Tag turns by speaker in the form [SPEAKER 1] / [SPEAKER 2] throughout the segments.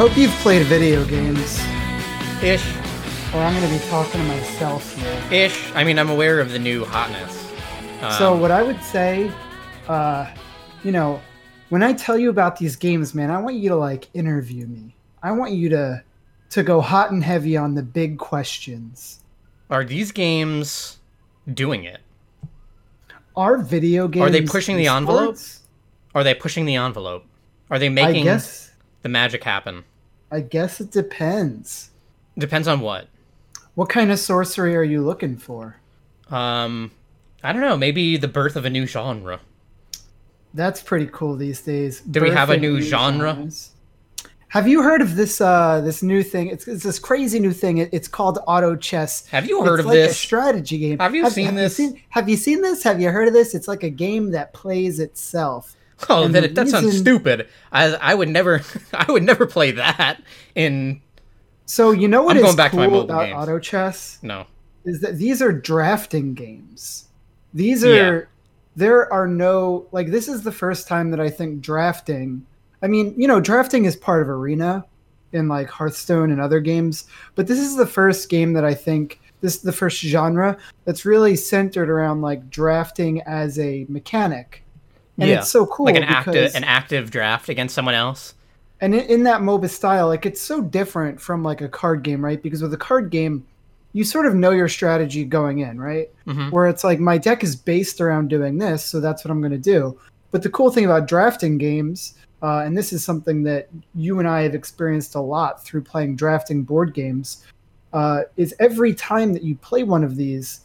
[SPEAKER 1] I hope you've played video games,
[SPEAKER 2] Ish.
[SPEAKER 1] or I'm going to be talking to myself here.
[SPEAKER 2] Ish. I mean, I'm aware of the new hotness. Um,
[SPEAKER 1] so, what I would say, uh, you know, when I tell you about these games, man, I want you to like interview me. I want you to to go hot and heavy on the big questions.
[SPEAKER 2] are these games doing it?
[SPEAKER 1] Are video games?
[SPEAKER 2] Are they pushing the envelope? Are they pushing the envelope? Are they making the magic happen?
[SPEAKER 1] I guess it depends.
[SPEAKER 2] Depends on what.
[SPEAKER 1] What kind of sorcery are you looking for?
[SPEAKER 2] Um, I don't know. Maybe the birth of a new genre.
[SPEAKER 1] That's pretty cool these days.
[SPEAKER 2] Do we have a
[SPEAKER 1] Birthing
[SPEAKER 2] new genre?
[SPEAKER 1] genres. Have you heard of this uh this new thing? It's, it's this crazy new thing. It, it's called auto chess.
[SPEAKER 2] Have you heard
[SPEAKER 1] It's
[SPEAKER 2] of
[SPEAKER 1] like a
[SPEAKER 2] this?
[SPEAKER 1] strategy game.
[SPEAKER 2] Have you seen this?
[SPEAKER 1] seen- have you seen this? Have you heard of this? It's like a game that plays itself.
[SPEAKER 2] Oh,
[SPEAKER 1] And
[SPEAKER 2] that, that sounds stupid. I I would never I would never play that in
[SPEAKER 1] So you know what
[SPEAKER 2] I'm
[SPEAKER 1] is
[SPEAKER 2] going back to my
[SPEAKER 1] cool
[SPEAKER 2] mobile
[SPEAKER 1] about
[SPEAKER 2] games.
[SPEAKER 1] auto chess
[SPEAKER 2] no.
[SPEAKER 1] is that these are drafting games. These are
[SPEAKER 2] Yeah.
[SPEAKER 1] there are no like this is the first time that I think drafting. I mean, you know, drafting is part of arena in like Hearthstone and other games, but this is the first game that I think this is the first genre that's really centered around like drafting as a mechanic. And
[SPEAKER 2] Yeah.
[SPEAKER 1] it's so cool
[SPEAKER 2] Like an active an active draft against someone else.
[SPEAKER 1] and in, in that MOBA style, like it's so different from like a card game, right? Because with a card game, you sort of know your strategy going in, right?
[SPEAKER 2] Mhm.
[SPEAKER 1] Where it's like my deck is based around doing this, so that's what I'm going to do. But the cool thing about drafting games, uh, and this is something that you and I have experienced a lot through playing drafting board games, uh, is every time that you play one of these,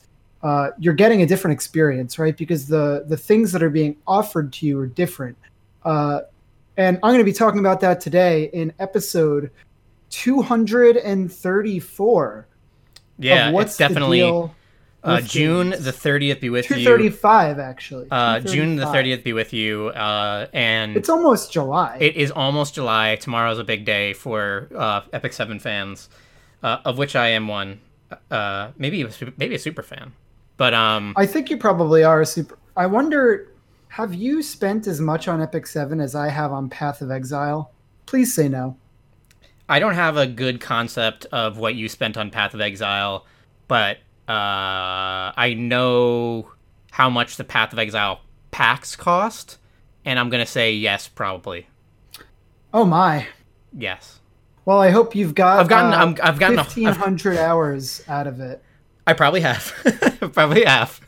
[SPEAKER 1] uh, you're getting a different experience, right? Because the the things that are being offered to you are different. Uh, and I'm going to be talking about that today in episode 234
[SPEAKER 2] Yeah,
[SPEAKER 1] what's
[SPEAKER 2] it's definitely
[SPEAKER 1] deal
[SPEAKER 2] uh, June the 30th be with you.
[SPEAKER 1] 235 actually.
[SPEAKER 2] Uh, June the 30th be with you. Uh, and
[SPEAKER 1] It's almost July.
[SPEAKER 2] It is almost July. Tomorrow's a big day for uh, Epic Seven fans, uh, of which I am one. Uh, maybe maybe a super fan, but um,
[SPEAKER 1] I think you probably are a super. I wonder, have you spent as much on Epic Seven as I have on Path of Exile? Please say no.
[SPEAKER 2] I don't have a good concept of what you spent on Path of Exile, but uh, I know how much the Path of Exile packs cost, and I'm gonna say yes, probably
[SPEAKER 1] Oh my.
[SPEAKER 2] yes.
[SPEAKER 1] Well, I hope you've got.
[SPEAKER 2] I've gotten-
[SPEAKER 1] uh,
[SPEAKER 2] I'm- I've gotten I've-
[SPEAKER 1] 1500 hours out of it.
[SPEAKER 2] I probably have. probably have.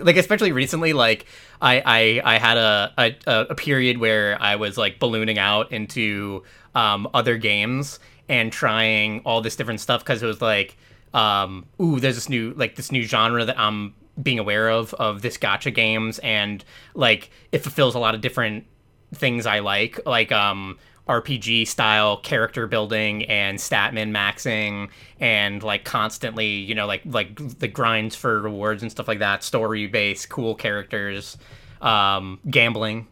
[SPEAKER 2] like especially recently, like I I, I had a, a a period where I was like ballooning out into um, other games and trying all this different stuff because it was like, um, ooh, there's this new like this new genre that I'm being aware of of this gotcha games and like it fulfills a lot of different things I like, like um RPG style character building and stat min maxing and like constantly, you know, like like the grinds for rewards and stuff like that, story based, cool characters, um, gambling.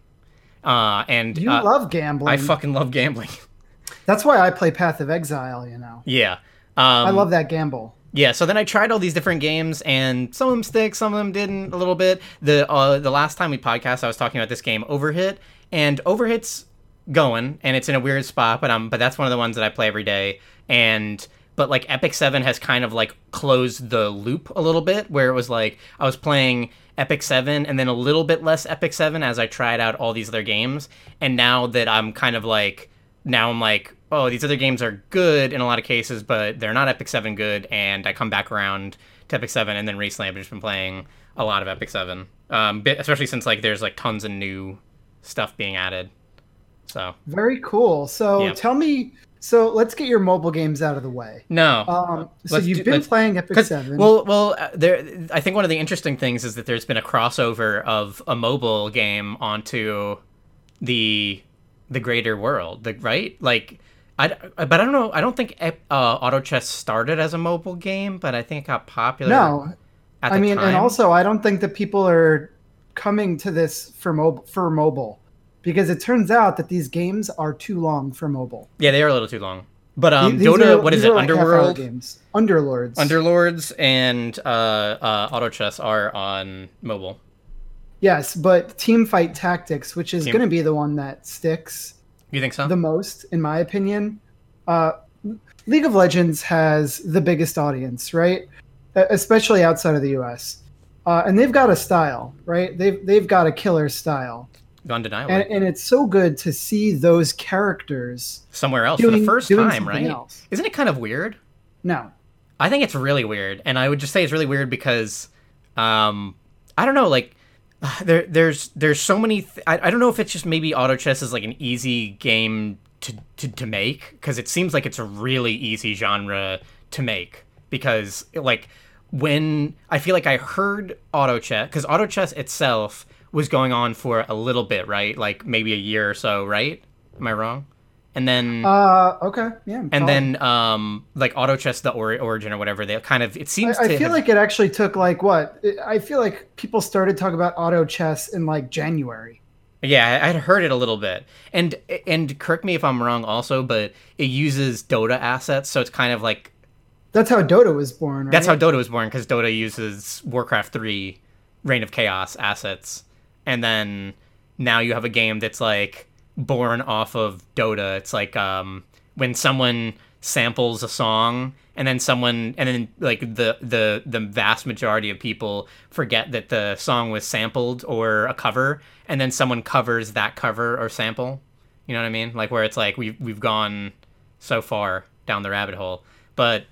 [SPEAKER 2] Uh, and
[SPEAKER 1] You
[SPEAKER 2] uh,
[SPEAKER 1] love gambling.
[SPEAKER 2] I fucking love gambling.
[SPEAKER 1] That's why I play Path of Exile. You know,
[SPEAKER 2] yeah. Um,
[SPEAKER 1] I love that gamble.
[SPEAKER 2] Yeah, so then I tried all these different games, and some of them stick, some of them didn't a little bit. The uh, the last time we podcast, I was talking about this game, Overhit, and Overhit's going, and it's in a weird spot, but um, but that's one of the ones that I play every day, and but like Epic Seven has kind of like closed the loop a little bit, where it was like I was playing Epic Seven, and then a little bit less Epic Seven as I tried out all these other games, and now that I'm kind of like now I'm like, oh, these other games are good in a lot of cases, but they're not Epic 7 good, and I come back around to Epic 7, and then recently I've just been playing a lot of Epic 7, um, especially since like there's like tons of new stuff being added. So
[SPEAKER 1] Very cool. So tell me. So let's get your mobile games out of the way.
[SPEAKER 2] no,
[SPEAKER 1] Um, so
[SPEAKER 2] Let's
[SPEAKER 1] you've
[SPEAKER 2] do-
[SPEAKER 1] been playing Epic Seven.
[SPEAKER 2] Well, well, uh, there. I think one of the interesting things is that there's been a crossover of a mobile game onto the the greater world, the right? Like, I, but I don't know. I don't think uh, Auto Chess started as a mobile game, but I think it got popular.
[SPEAKER 1] no,
[SPEAKER 2] at the time.
[SPEAKER 1] I mean,
[SPEAKER 2] time.
[SPEAKER 1] and also I don't think that people are coming to this for mobile for mobile because it turns out that these games are too long for mobile.
[SPEAKER 2] yeah, they are a little too long. But um,
[SPEAKER 1] These
[SPEAKER 2] Dota,
[SPEAKER 1] are-
[SPEAKER 2] what is it?
[SPEAKER 1] like
[SPEAKER 2] Underworld,
[SPEAKER 1] games. Underlords.
[SPEAKER 2] Underlords, and uh, uh, Auto Chess are on mobile.
[SPEAKER 1] yes, but Team Fight Tactics, which is
[SPEAKER 2] Team-
[SPEAKER 1] going to be the one that sticks
[SPEAKER 2] You think so?
[SPEAKER 1] the most, in my opinion, uh, League of Legends has the biggest audience, right? Especially outside of the U.S. Uh, and they've got a style, right? They've they've got a killer style,
[SPEAKER 2] Undeniably.
[SPEAKER 1] and, and it's so good to see those characters
[SPEAKER 2] Somewhere else for the first time, right?
[SPEAKER 1] else.
[SPEAKER 2] Isn't it kind of weird?
[SPEAKER 1] No,
[SPEAKER 2] I think it's really weird, and I would just say it's really weird because, um, I don't know, like there, there's, there's so many. Th- I, I don't know if it's just maybe auto chess is like an easy game to to, to make because it seems like it's a really easy genre to make because like when I feel like I heard auto chess because auto chess itself was going on for a little bit, right? Like maybe a year or so, right? Am I wrong? And then
[SPEAKER 1] uh, okay, yeah.
[SPEAKER 2] and then um like auto chess the or- origin or whatever they kind of it seems
[SPEAKER 1] I, I feel
[SPEAKER 2] have-
[SPEAKER 1] like it actually took like what? I feel like people started talking about auto chess in like January.
[SPEAKER 2] yeah i had heard it a little bit and and correct me if i'm wrong also but it uses dota assets so it's kind of like
[SPEAKER 1] That's how Dota was born. Right?
[SPEAKER 2] that's how dota was born because dota uses warcraft 3 reign of chaos assets and then now you have a game that's like born off of dota. It's like um when someone samples a song and then someone and then like the the the vast majority of people forget that the song was sampled or a cover and then someone covers that cover or sample. You know what i mean? Like where it's like we've we've gone so far down the rabbit hole. But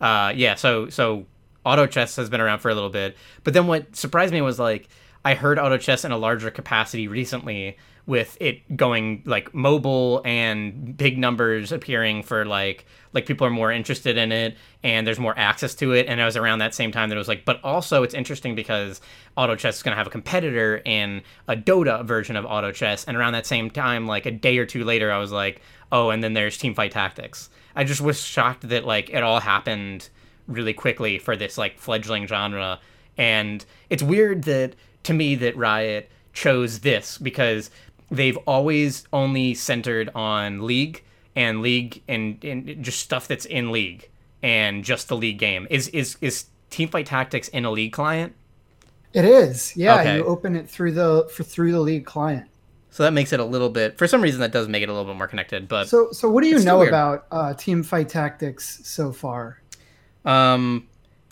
[SPEAKER 2] uh yeah so so auto chess has been around for a little bit. But then what surprised me was like i heard auto chess in a larger capacity recently with it going like mobile and big numbers appearing for like like people are more interested in it and there's more access to it. And it was around that same time that it was like but also it's interesting because auto chess is going to have a competitor in a dota version of auto chess. And around that same time like a day or two later i was like oh and then there's team fight tactics. I just was shocked that like it all happened really quickly for this like fledgling genre. And it's weird that to me that riot chose this because they've always only centered on league and league and, and just stuff that's in league and just the league game is is is teamfight tactics in a league client
[SPEAKER 1] It is. Yeah,
[SPEAKER 2] Okay.
[SPEAKER 1] you open it through the for through the league client.
[SPEAKER 2] so that makes it a little bit for some reason that does make it a little bit more connected but
[SPEAKER 1] So so what do you know about uh, team fight tactics so far?
[SPEAKER 2] Um,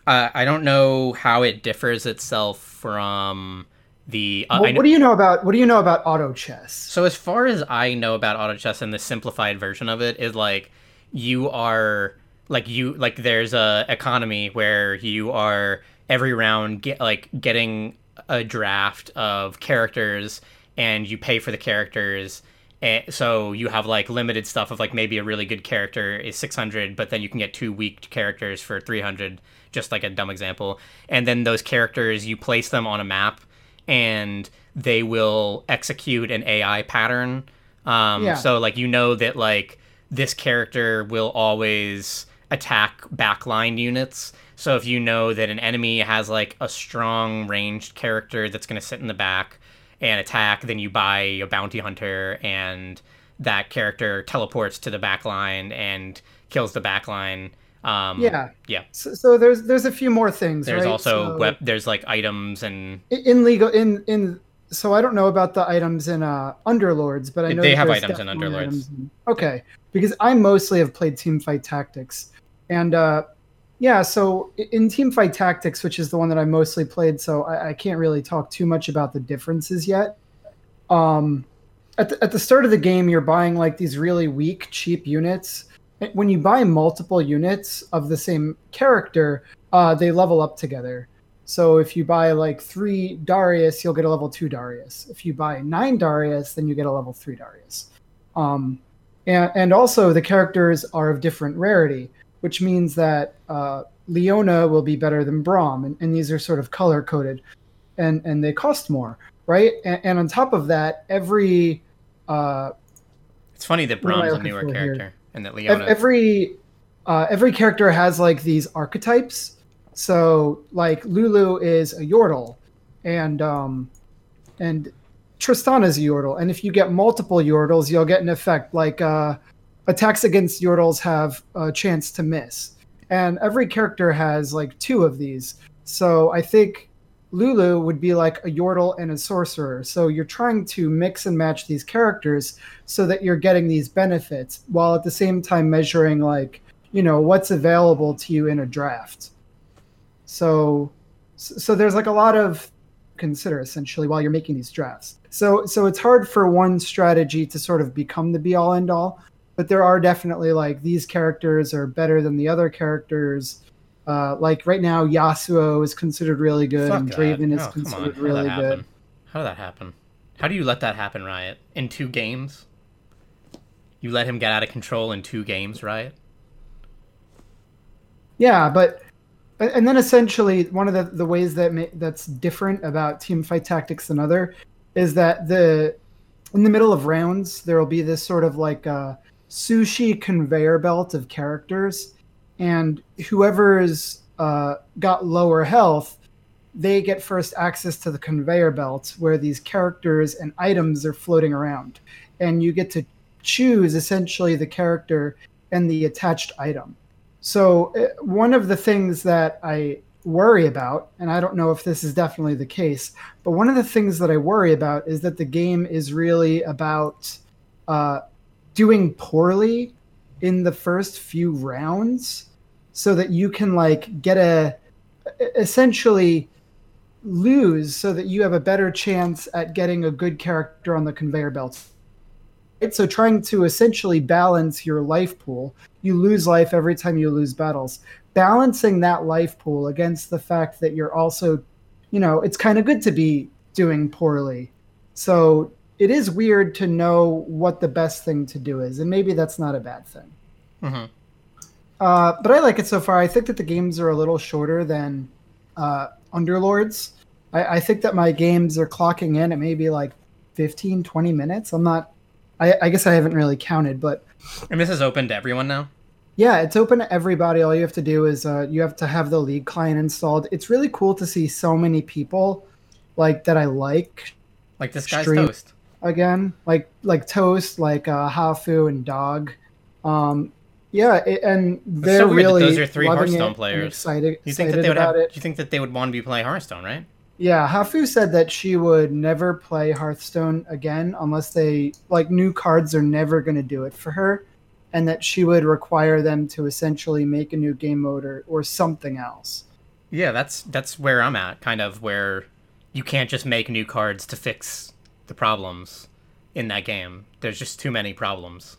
[SPEAKER 2] I, I don't know how it differs itself from the. Uh,
[SPEAKER 1] What, what do you know about what do you know about auto chess?
[SPEAKER 2] so as far as I know about auto chess and the simplified version of it is like you are like you like there's a economy where you are every round get like getting a draft of characters and you pay for the characters and so you have like limited stuff of like maybe a really good character is 600 but then you can get two weak characters for 300 just like a dumb example and then those characters you place them on a map and they will execute an ai pattern um,
[SPEAKER 1] Yeah.
[SPEAKER 2] so like you know that like this character will always attack backline units so if you know that an enemy has like a strong ranged character that's going to sit in the back and attack, then you buy a bounty hunter, and that character teleports to the backline and kills the back line. Um,
[SPEAKER 1] Yeah.
[SPEAKER 2] yeah.
[SPEAKER 1] So, so there's there's a few more things.
[SPEAKER 2] There's
[SPEAKER 1] right?
[SPEAKER 2] also
[SPEAKER 1] So
[SPEAKER 2] web. There's like items and
[SPEAKER 1] in legal in in. So I don't know about the items in uh, Underlords, but I know
[SPEAKER 2] They have items in Underlords.
[SPEAKER 1] items in- okay, because I mostly have played Team Fight Tactics, and uh, yeah, so in Team Fight Tactics, which is the one that I mostly played, so I, I can't really talk too much about the differences yet. Um, at the, at the start of the game, you're buying like these really weak, cheap units. When you buy multiple units of the same character, uh, they level up together. So if you buy like three Darius, you'll get a level two Darius. If you buy nine Darius, then you get a level three Darius. Um, and, and also the characters are of different rarity, which means that uh, Leona will be better than Braum, and, and these are sort of color coded, and and they cost more, right? And, and on top of that, every uh,
[SPEAKER 2] it's funny that
[SPEAKER 1] What am I
[SPEAKER 2] Braum's a newer
[SPEAKER 1] character. here?
[SPEAKER 2] And that Leona.
[SPEAKER 1] every uh, every character has like these archetypes. So like Lulu is a Yordle, and um, and Tristana's a Yordle. And if you get multiple Yordles, you'll get an effect like uh, attacks against Yordles have a chance to miss. And every character has like two of these. So I think Lulu would be like a Yordle and a sorcerer. So you're trying to mix and match these characters so that you're getting these benefits while at the same time measuring like, you know, what's available to you in a draft. So so there's like a lot of consider essentially while you're making these drafts. So so it's hard for one strategy to sort of become the be all end all, but there are definitely like these characters are better than the other characters uh, like right now, Yasuo is considered really good,
[SPEAKER 2] Fuck
[SPEAKER 1] and
[SPEAKER 2] that.
[SPEAKER 1] Draven is
[SPEAKER 2] Oh,
[SPEAKER 1] considered really good.
[SPEAKER 2] happen? How did that happen? How do you let that happen, Riot? In two games? You let him get out of control in two games, Riot?
[SPEAKER 1] Yeah, but and then essentially one of the, the ways that ma- that's different about team fight tactics than other is that the in the middle of rounds there will be this sort of like a sushi conveyor belt of characters, and whoever's uh, got lower health, they get first access to the conveyor belt where these characters and items are floating around, and you get to choose essentially the character and the attached item. So uh, one of the things that I worry about, and I don't know if this is definitely the case, but one of the things that I worry about is that the game is really about uh, doing poorly in the first few rounds, so that you can like get a essentially lose, so that you have a better chance at getting a good character on the conveyor belt. Right? So trying to essentially balance your life pool you lose life every time you lose battles. Balancing that life pool against the fact that you're also, you know, it's kind of good to be doing poorly. So it is weird to know what the best thing to do is, and maybe that's not a bad thing.
[SPEAKER 2] Mm-hmm.
[SPEAKER 1] Uh, but I like it so far. I think that the games are a little shorter than uh, Underlords. I, I think that my games are clocking in at maybe like 15, 20 minutes. I'm not, I, I guess I haven't really counted, but
[SPEAKER 2] And this is open to everyone now?
[SPEAKER 1] yeah, it's open to everybody. All you have to do is uh, you have to have the League client installed. It's really cool to see so many people like that I like
[SPEAKER 2] Like this guy's toast.
[SPEAKER 1] again, like like Toast, like uh, Hafu and Dog. Um, yeah, and they're
[SPEAKER 2] so
[SPEAKER 1] really
[SPEAKER 2] those are three Hearthstone players.
[SPEAKER 1] Excited,
[SPEAKER 2] You think that they would have?
[SPEAKER 1] it.
[SPEAKER 2] You think that they would want to be playing Hearthstone, right?
[SPEAKER 1] Yeah, Hafu said that she would never play Hearthstone again unless they like new cards are never going to do it for her, and that she would require them to essentially make a new game mode or, or something else.
[SPEAKER 2] Yeah, that's that's where I'm at. Kind of where you can't just make new cards to fix the problems in that game. There's just too many problems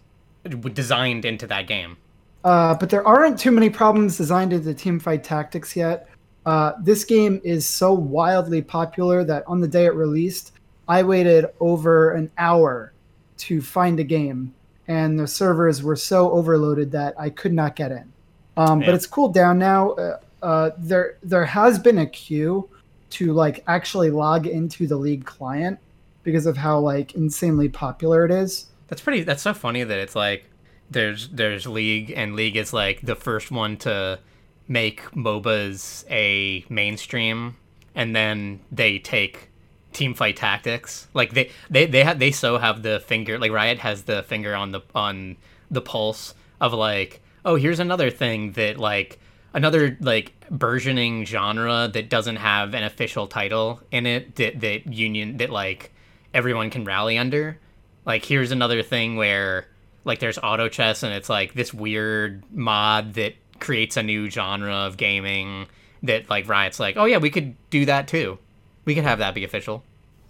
[SPEAKER 2] designed into that game.
[SPEAKER 1] Uh, but there aren't too many problems designed into the teamfight tactics yet. Uh, this game is so wildly popular that on the day it released, I waited over an hour to find a game, and the servers were so overloaded that I could not get in. Um, But it's cooled down now. Uh, uh, there, there has been a queue to like actually log into the league client because of how like insanely popular it is.
[SPEAKER 2] That's pretty. That's so funny that it's like there's there's League and League is like the first one to make MOBAs a mainstream, and then they take team fight Tactics. Like they they they have they so have the finger like Riot has the finger on the on the pulse of like oh here's another thing that like another like burgeoning genre that doesn't have an official title in it that that union that like everyone can rally under like here's another thing where like there's auto chess and it's like this weird mod that creates a new genre of gaming that like riot's like oh yeah we could do that too we could have that be official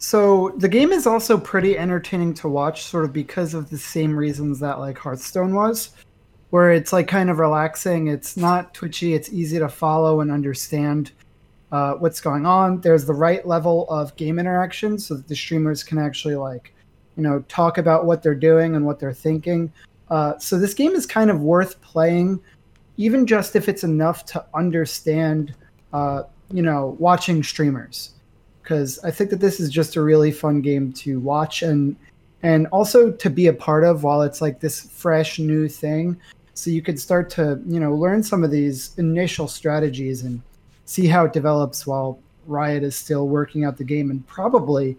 [SPEAKER 1] So the game is also pretty entertaining to watch, sort of because of the same reasons that like Hearthstone was, where it's like kind of relaxing. It's not twitchy. It's easy to follow and understand uh, what's going on. There's the right level of game interaction so that the streamers can actually like, you know, talk about what they're doing and what they're thinking. Uh, so this game is kind of worth playing, even just if it's enough to understand, uh, you know, watching streamers because I think that this is just a really fun game to watch and and also to be a part of while it's like this fresh new thing. So you could start to you know learn some of these initial strategies and see how it develops while Riot is still working out the game and probably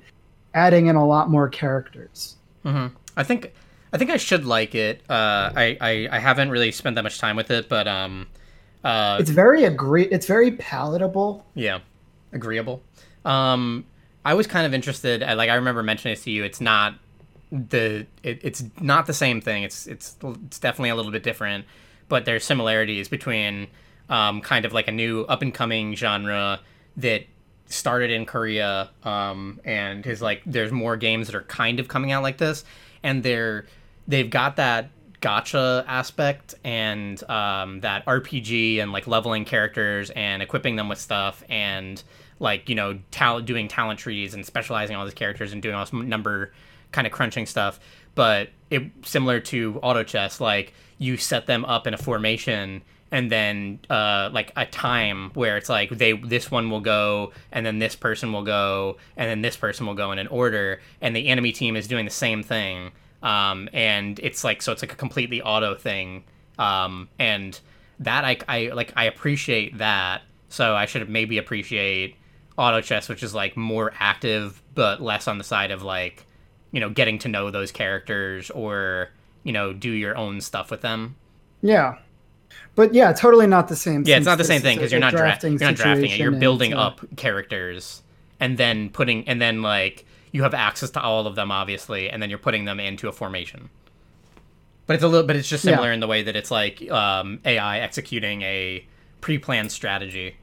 [SPEAKER 1] adding in a lot more characters.
[SPEAKER 2] hmm i think i think i should like it uh I, I i haven't really spent that much time with it but um uh
[SPEAKER 1] It's very agree. It's very palatable.
[SPEAKER 2] yeah agreeable Um, I was kind of interested. I, like I remember mentioning this to you. It's not the it, it's not the same thing. It's it's it's definitely a little bit different, but there's similarities between um, kind of like a new up and coming genre that started in Korea, um, and is like there's more games that are kind of coming out like this, and they're they've got that gotcha aspect and um, that RPG and like leveling characters and equipping them with stuff and like you know talent doing talent trees and specializing all these characters and doing all this number kind of crunching stuff. But it similar to auto chess like you set them up in a formation and then uh, like a time where it's like they this one will go and then this person will go and then this person will go in an order and the enemy team is doing the same thing. Um, and it's like so it's like a completely auto thing. Um, and that I, I like i appreciate that. So i should maybe appreciate auto chess which is like more active but less on the side of like you know getting to know those characters or you know do your own stuff with them.
[SPEAKER 1] Yeah but yeah totally not the same thing.
[SPEAKER 2] yeah it's not the same thing because you're not drafting you're not drafting it you're building up characters and then putting and then like you have access to all of them obviously and then you're putting them into a formation but it's a little but it's just similar yeah. in the way that it's like um, ai executing a pre-planned strategy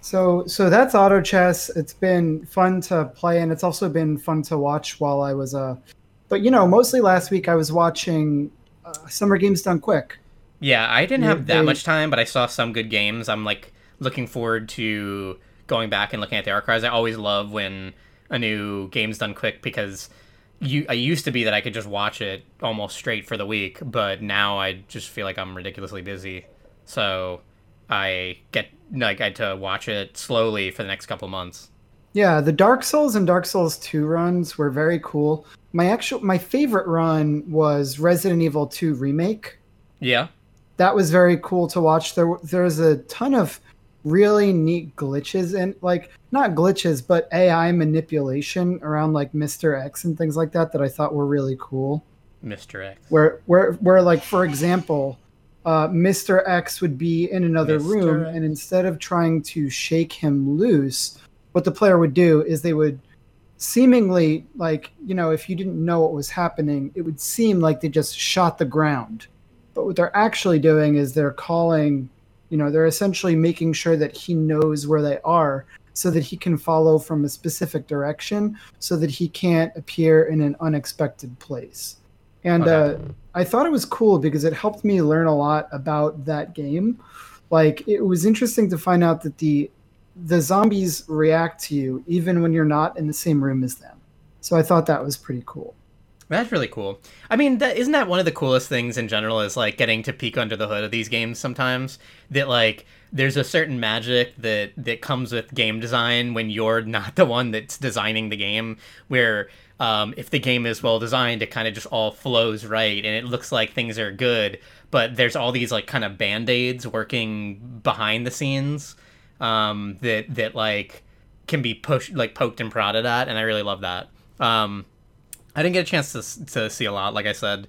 [SPEAKER 1] so so that's auto chess it's been fun to play and it's also been fun to watch while i was uh but you know mostly last week i was watching uh, summer games done quick
[SPEAKER 2] yeah i didn't have that much time but i saw some good games i'm like looking forward to going back and looking at the archives i always love when a new game's done quick because you I used to be that I could just watch it almost straight for the week, but now I just feel like I'm ridiculously busy. So I get like I had to watch it slowly for the next couple months.
[SPEAKER 1] Yeah, the Dark Souls and Dark Souls 2 runs were very cool. My actual my favorite run was Resident Evil 2 remake.
[SPEAKER 2] Yeah.
[SPEAKER 1] That was very cool to watch. There there's a ton of really neat glitches and like not glitches but AI manipulation around like Mr. X and things like that that I thought were really cool.
[SPEAKER 2] Mr. X.
[SPEAKER 1] Where where where like for example, uh, Mr. X would be in another Mr. room and instead of trying to shake him loose, what the player would do is they would seemingly like, you know, if you didn't know what was happening, it would seem like they just shot the ground. But what they're actually doing is they're calling you know, they're essentially making sure that he knows where they are so that he can follow from a specific direction so that he can't appear in an unexpected place. And okay. uh, I thought it was cool because it helped me learn a lot about that game. Like it was interesting to find out that the the zombies react to you even when you're not in the same room as them. So I thought that was pretty cool.
[SPEAKER 2] That's really cool. I mean, that isn't that one of the coolest things in general is like getting to peek under the hood of these games sometimes. That like there's a certain magic that that comes with game design when you're not the one that's designing the game. Where um, if the game is well designed, it kind of just all flows right and it looks like things are good. But there's all these like kind of band aids working behind the scenes um, that that like can be pushed like poked and prodded at, and I really love that. Um, I didn't get a chance to to see a lot, like I said,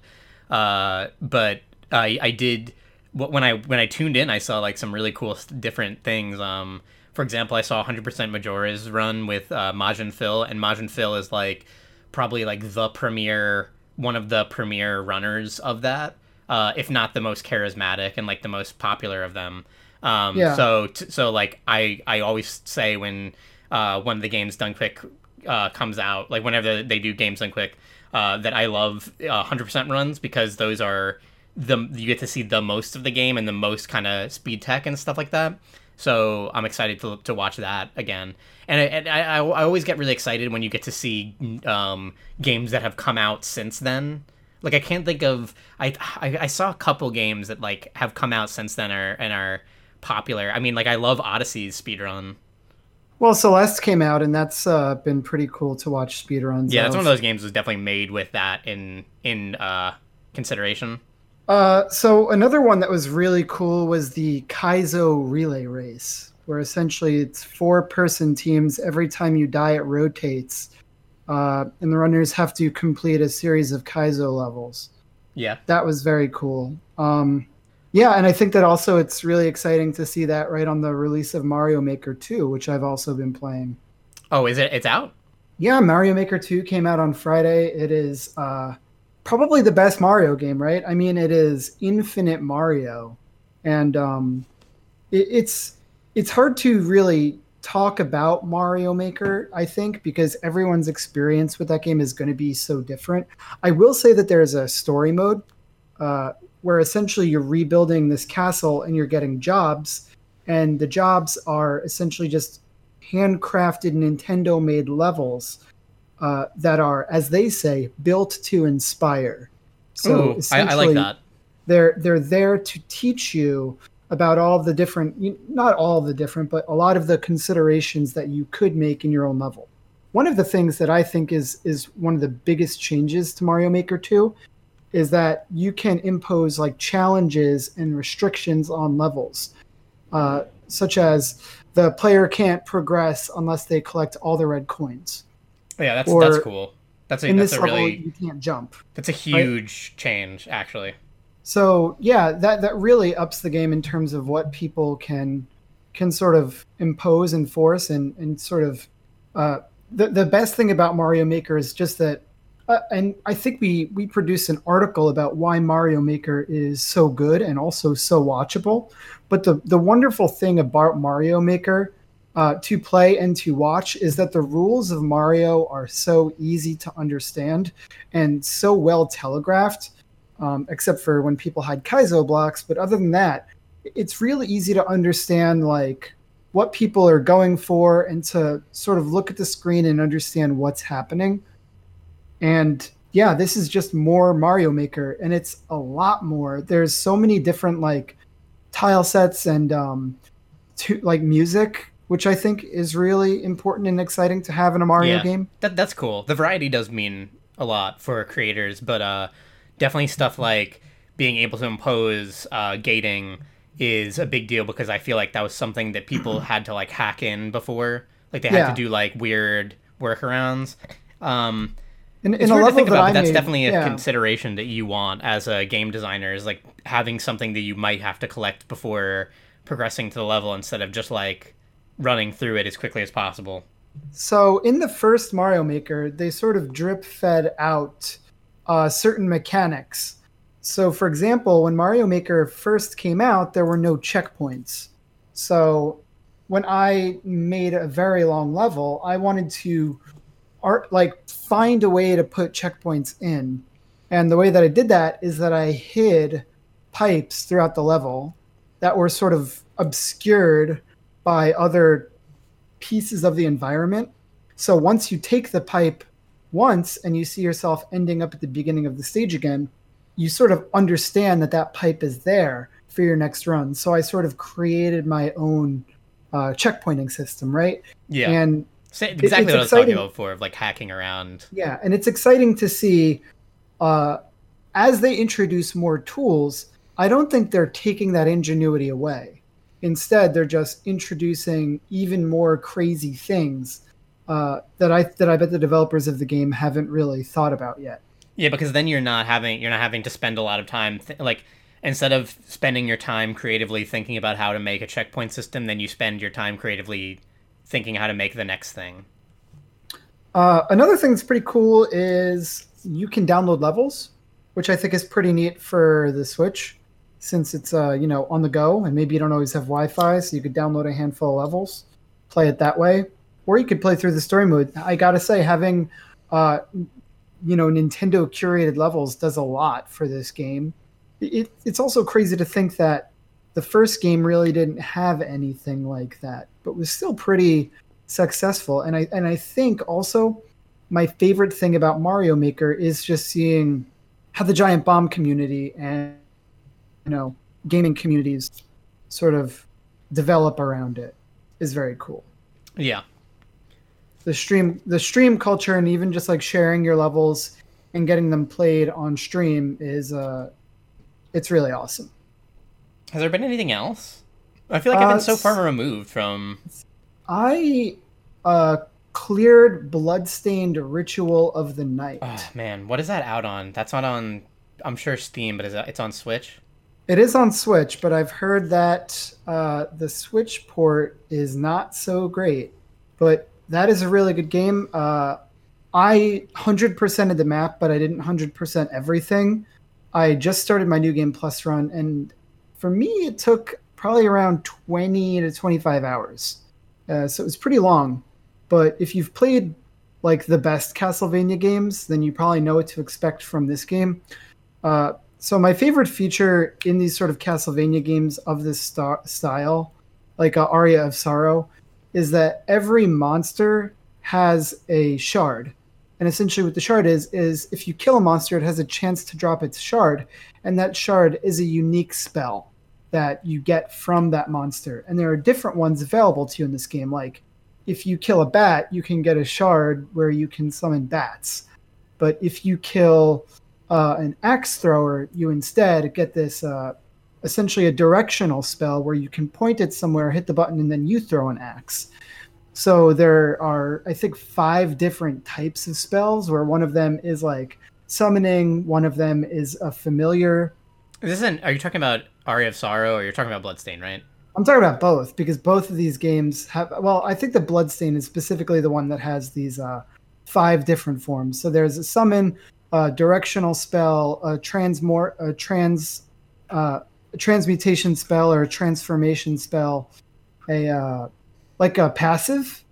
[SPEAKER 2] uh, but I I did when I when I tuned in, I saw like some really cool different things. Um, for example, I saw 100% Majora's run with uh, Majin Phil, and Majin Phil is like probably like the premier one of the premier runners of that, uh, if not the most charismatic and like the most popular of them. Um, yeah. So t- so like I I always say when uh, one of the games done quick uh, comes out, like whenever they do games done quick, uh, that I love uh, 100% runs because those are the you get to see the most of the game and the most kind of speed tech and stuff like that. So I'm excited to, to watch that again. And I, I, I always get really excited when you get to see um, games that have come out since then. Like I can't think of I, I, I saw a couple games that like have come out since then are and are popular. I mean, like I love Odyssey's speedrun.
[SPEAKER 1] Well, Celeste came out, and that's uh, been pretty cool to watch speedruns.
[SPEAKER 2] Yeah, that's one of those games was definitely made with that in in uh, consideration.
[SPEAKER 1] Uh, so another one that was really cool was the Kaizo relay race, where essentially it's four person teams. Every time you die, it rotates, uh, and the runners have to complete a series of Kaizo levels.
[SPEAKER 2] Yeah,
[SPEAKER 1] that was very cool. Um, Yeah, and I think that also it's really exciting to see that right on the release of Mario Maker 2, which I've also been playing.
[SPEAKER 2] Oh, is it? It's out.
[SPEAKER 1] Yeah, Mario Maker 2 came out on Friday. It is uh, probably the best Mario game, right? I mean, it is infinite Mario, and um, it, it's it's hard to really talk about Mario Maker, I think, because everyone's experience with that game is going to be so different. I will say that there's a story mode uh, where essentially you're rebuilding this castle and you're getting jobs, and the jobs are essentially just handcrafted Nintendo made levels uh, that are, as they say, built to inspire.
[SPEAKER 2] So Ooh, I, I like that.
[SPEAKER 1] They're they're there to teach you about all the different, not all the different, but a lot of the considerations that you could make in your own level. One of the things that I think is is one of the biggest changes to Mario Maker 2 is that you can impose like challenges and restrictions on levels, uh, such as the player can't progress unless they collect all the red coins.
[SPEAKER 2] Yeah, that's or, that's cool. That's a, in that's
[SPEAKER 1] this
[SPEAKER 2] a
[SPEAKER 1] level,
[SPEAKER 2] really
[SPEAKER 1] you can't jump.
[SPEAKER 2] That's a huge right? change, actually.
[SPEAKER 1] So yeah, that that really ups the game in terms of what people can can sort of impose and force and and sort of uh, the the best thing about Mario Maker is just that. Uh, and I think we we produced an article about why Mario Maker is so good and also so watchable. But the the wonderful thing about Mario Maker uh, to play and to watch is that the rules of Mario are so easy to understand and so well telegraphed um, except for when people hide Kaizo blocks. But other than that, it's really easy to understand like what people are going for and to sort of look at the screen and understand what's happening. And yeah, this is just more Mario Maker, and it's a lot more. There's so many different like tile sets and um, to, like music, which I think is really important and exciting to have in a Mario yeah, game.
[SPEAKER 2] That that's cool. The variety does mean a lot for creators, but uh, definitely stuff like being able to impose uh, gating is a big deal because I feel like that was something that people had to like hack in before. Like they had yeah. to do like weird workarounds. Um,
[SPEAKER 1] in, in it's weird to think about,
[SPEAKER 2] but that's
[SPEAKER 1] made,
[SPEAKER 2] definitely a
[SPEAKER 1] yeah.
[SPEAKER 2] consideration that you want as a game designer is like having something that you might have to collect before progressing to the level instead of just like running through it as quickly as possible.
[SPEAKER 1] So in the first Mario Maker, they sort of drip fed out uh, certain mechanics. So, for example, when Mario Maker first came out, there were no checkpoints. So, when I made a very long level, I wanted to art like find a way to put checkpoints in. And the way that I did that is that I hid pipes throughout the level that were sort of obscured by other pieces of the environment. So once you take the pipe once and you see yourself ending up at the beginning of the stage again, you sort of understand that that pipe is there for your next run. So I sort of created my own uh, checkpointing system, right?
[SPEAKER 2] Yeah.
[SPEAKER 1] And
[SPEAKER 2] exactly it, what I was talking about before of like hacking around.
[SPEAKER 1] Yeah, and it's exciting to see uh, as they introduce more tools. I don't think they're taking that ingenuity away. Instead, they're just introducing even more crazy things uh, that I that I bet the developers of the game haven't really thought about yet.
[SPEAKER 2] Yeah, because then you're not having you're not having to spend a lot of time th- like instead of spending your time creatively thinking about how to make a checkpoint system, then you spend your time creatively thinking how to make the next thing.
[SPEAKER 1] Uh, another thing that's pretty cool is you can download levels, which I think is pretty neat for the Switch, since it's uh, you know on the go and maybe you don't always have Wi-Fi, so you could download a handful of levels, play it that way or you could play through the story mode. I gotta say, having uh, you know Nintendo curated levels does a lot for this game. It, it's also crazy to think that the first game really didn't have anything like that, but was still pretty successful. And I and I think also my favorite thing about Mario Maker is just seeing how the giant bomb community and you know gaming communities sort of develop around it is very cool.
[SPEAKER 2] Yeah,
[SPEAKER 1] the stream the stream culture and even just like sharing your levels and getting them played on stream is uh it's really awesome.
[SPEAKER 2] Has there been anything else? I feel like I've been uh, so far removed from
[SPEAKER 1] I uh cleared bloodstained ritual of the night.
[SPEAKER 2] Oh man, what is that out on? That's not on I'm sure Steam, but is that it's on Switch?
[SPEAKER 1] It is on Switch, but I've heard that uh, the Switch port is not so great. But that is a really good game. Uh, I 100%ed the map, but I didn't 100% everything. I just started my new game plus run, and for me, it took probably around 20 to 25 hours. Uh, so it was pretty long. But if you've played like the best Castlevania games, then you probably know what to expect from this game. Uh, so my favorite feature in these sort of Castlevania games of this star- style, like uh, Aria of Sorrow, is that every monster has a shard. And essentially, what the shard is is if you kill a monster, it has a chance to drop its shard, and that shard is a unique spell that you get from that monster. And there are different ones available to you in this game. Like if you kill a bat, you can get a shard where you can summon bats. But if you kill uh, an axe thrower, you instead get this uh, essentially a directional spell where you can point it somewhere, hit the button, and then you throw an axe. So there are, I think, five different types of spells where one of them is like summoning, one of them is a familiar.
[SPEAKER 2] This isn't. Are you talking about Aria of Sorrow or you're talking about Bloodstain, right?
[SPEAKER 1] I'm talking about both because both of these games have. Well, I think the Bloodstain is specifically the one that has these uh, five different forms. So there's a summon, a directional spell, a transmort, a trans, uh, a transmutation spell or a transformation spell, a uh, like a passive,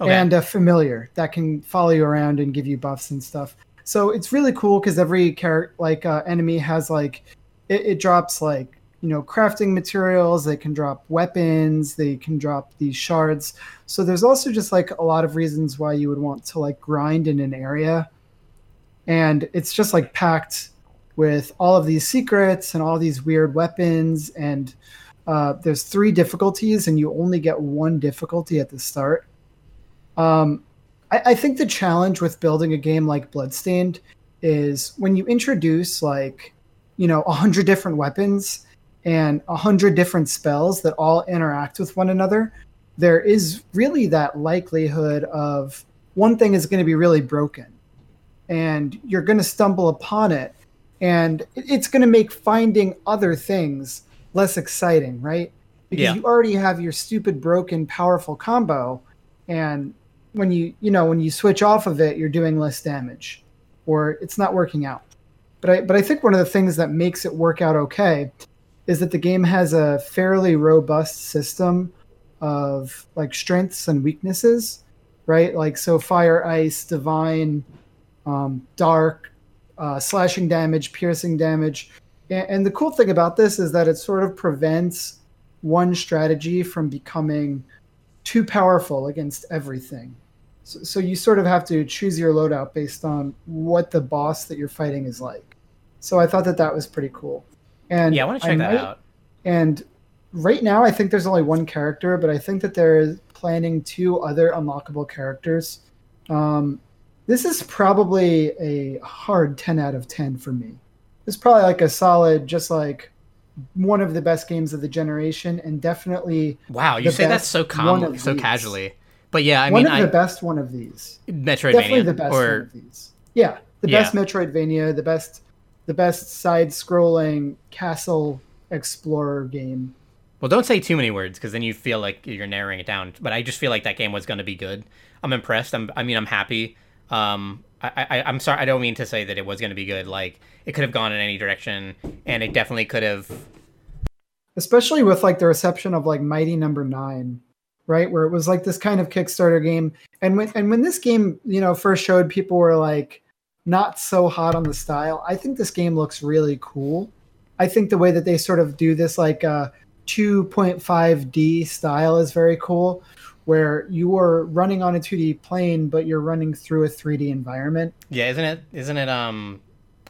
[SPEAKER 1] okay. and a familiar that can follow you around and give you buffs and stuff. So it's really cool because every character, like uh, enemy, has like it, it drops like you know crafting materials they can drop weapons they can drop these shards. So there's also just like a lot of reasons why you would want to like grind in an area. And it's just like packed with all of these secrets and all these weird weapons. And uh, there's three difficulties and you only get one difficulty at the start. Um, I, I think the challenge with building a game like bloodstained is when you introduce like you know a hundred different weapons and a hundred different spells that all interact with one another, there is really that likelihood of one thing is going to be really broken and you're going to stumble upon it and it's going to make finding other things less exciting, right? Because yeah. you already have your stupid broken powerful combo and when you you know when you switch off of it you're doing less damage or it's not working out. But I but I think one of the things that makes it work out okay is that the game has a fairly robust system of like strengths and weaknesses, right? Like so, fire, ice, divine, um, dark, uh, slashing damage, piercing damage. And, and the cool thing about this is that it sort of prevents one strategy from becoming too powerful against everything. So, so you sort of have to choose your loadout based on what the boss that you're fighting is like. So I thought that that was pretty cool. And
[SPEAKER 2] yeah, I want to check I that out.
[SPEAKER 1] And right now, I think there's only one character, but I think that they're planning two other unlockable characters. Um, this is probably a hard 10 out of 10 for me. It's probably like a solid, just like one of the best games of the generation, and definitely.
[SPEAKER 2] Wow, you say that so calm, so these. casually. But yeah, I
[SPEAKER 1] one
[SPEAKER 2] mean,
[SPEAKER 1] one of the best one of these.
[SPEAKER 2] Metroidvania,
[SPEAKER 1] definitely the best or... one of these. Yeah, the yeah. best Metroidvania, the best the best side-scrolling castle explorer game.
[SPEAKER 2] Well, don't say too many words because then you feel like you're narrowing it down. But I just feel like that game was going to be good. I'm impressed. I'm, I mean, I'm happy. Um, I, I, I'm sorry. I don't mean to say that it was going to be good. Like it could have gone in any direction, and it definitely could have.
[SPEAKER 1] Especially with like the reception of like Mighty Number no. Nine, right? Where it was like this kind of Kickstarter game, and when and when this game you know first showed, people were like, not so hot on the style. I think this game looks really cool. I think the way that they sort of do this like uh 2.5D style is very cool where you are running on a 2D plane but you're running through a 3D environment.
[SPEAKER 2] Yeah, isn't it isn't it um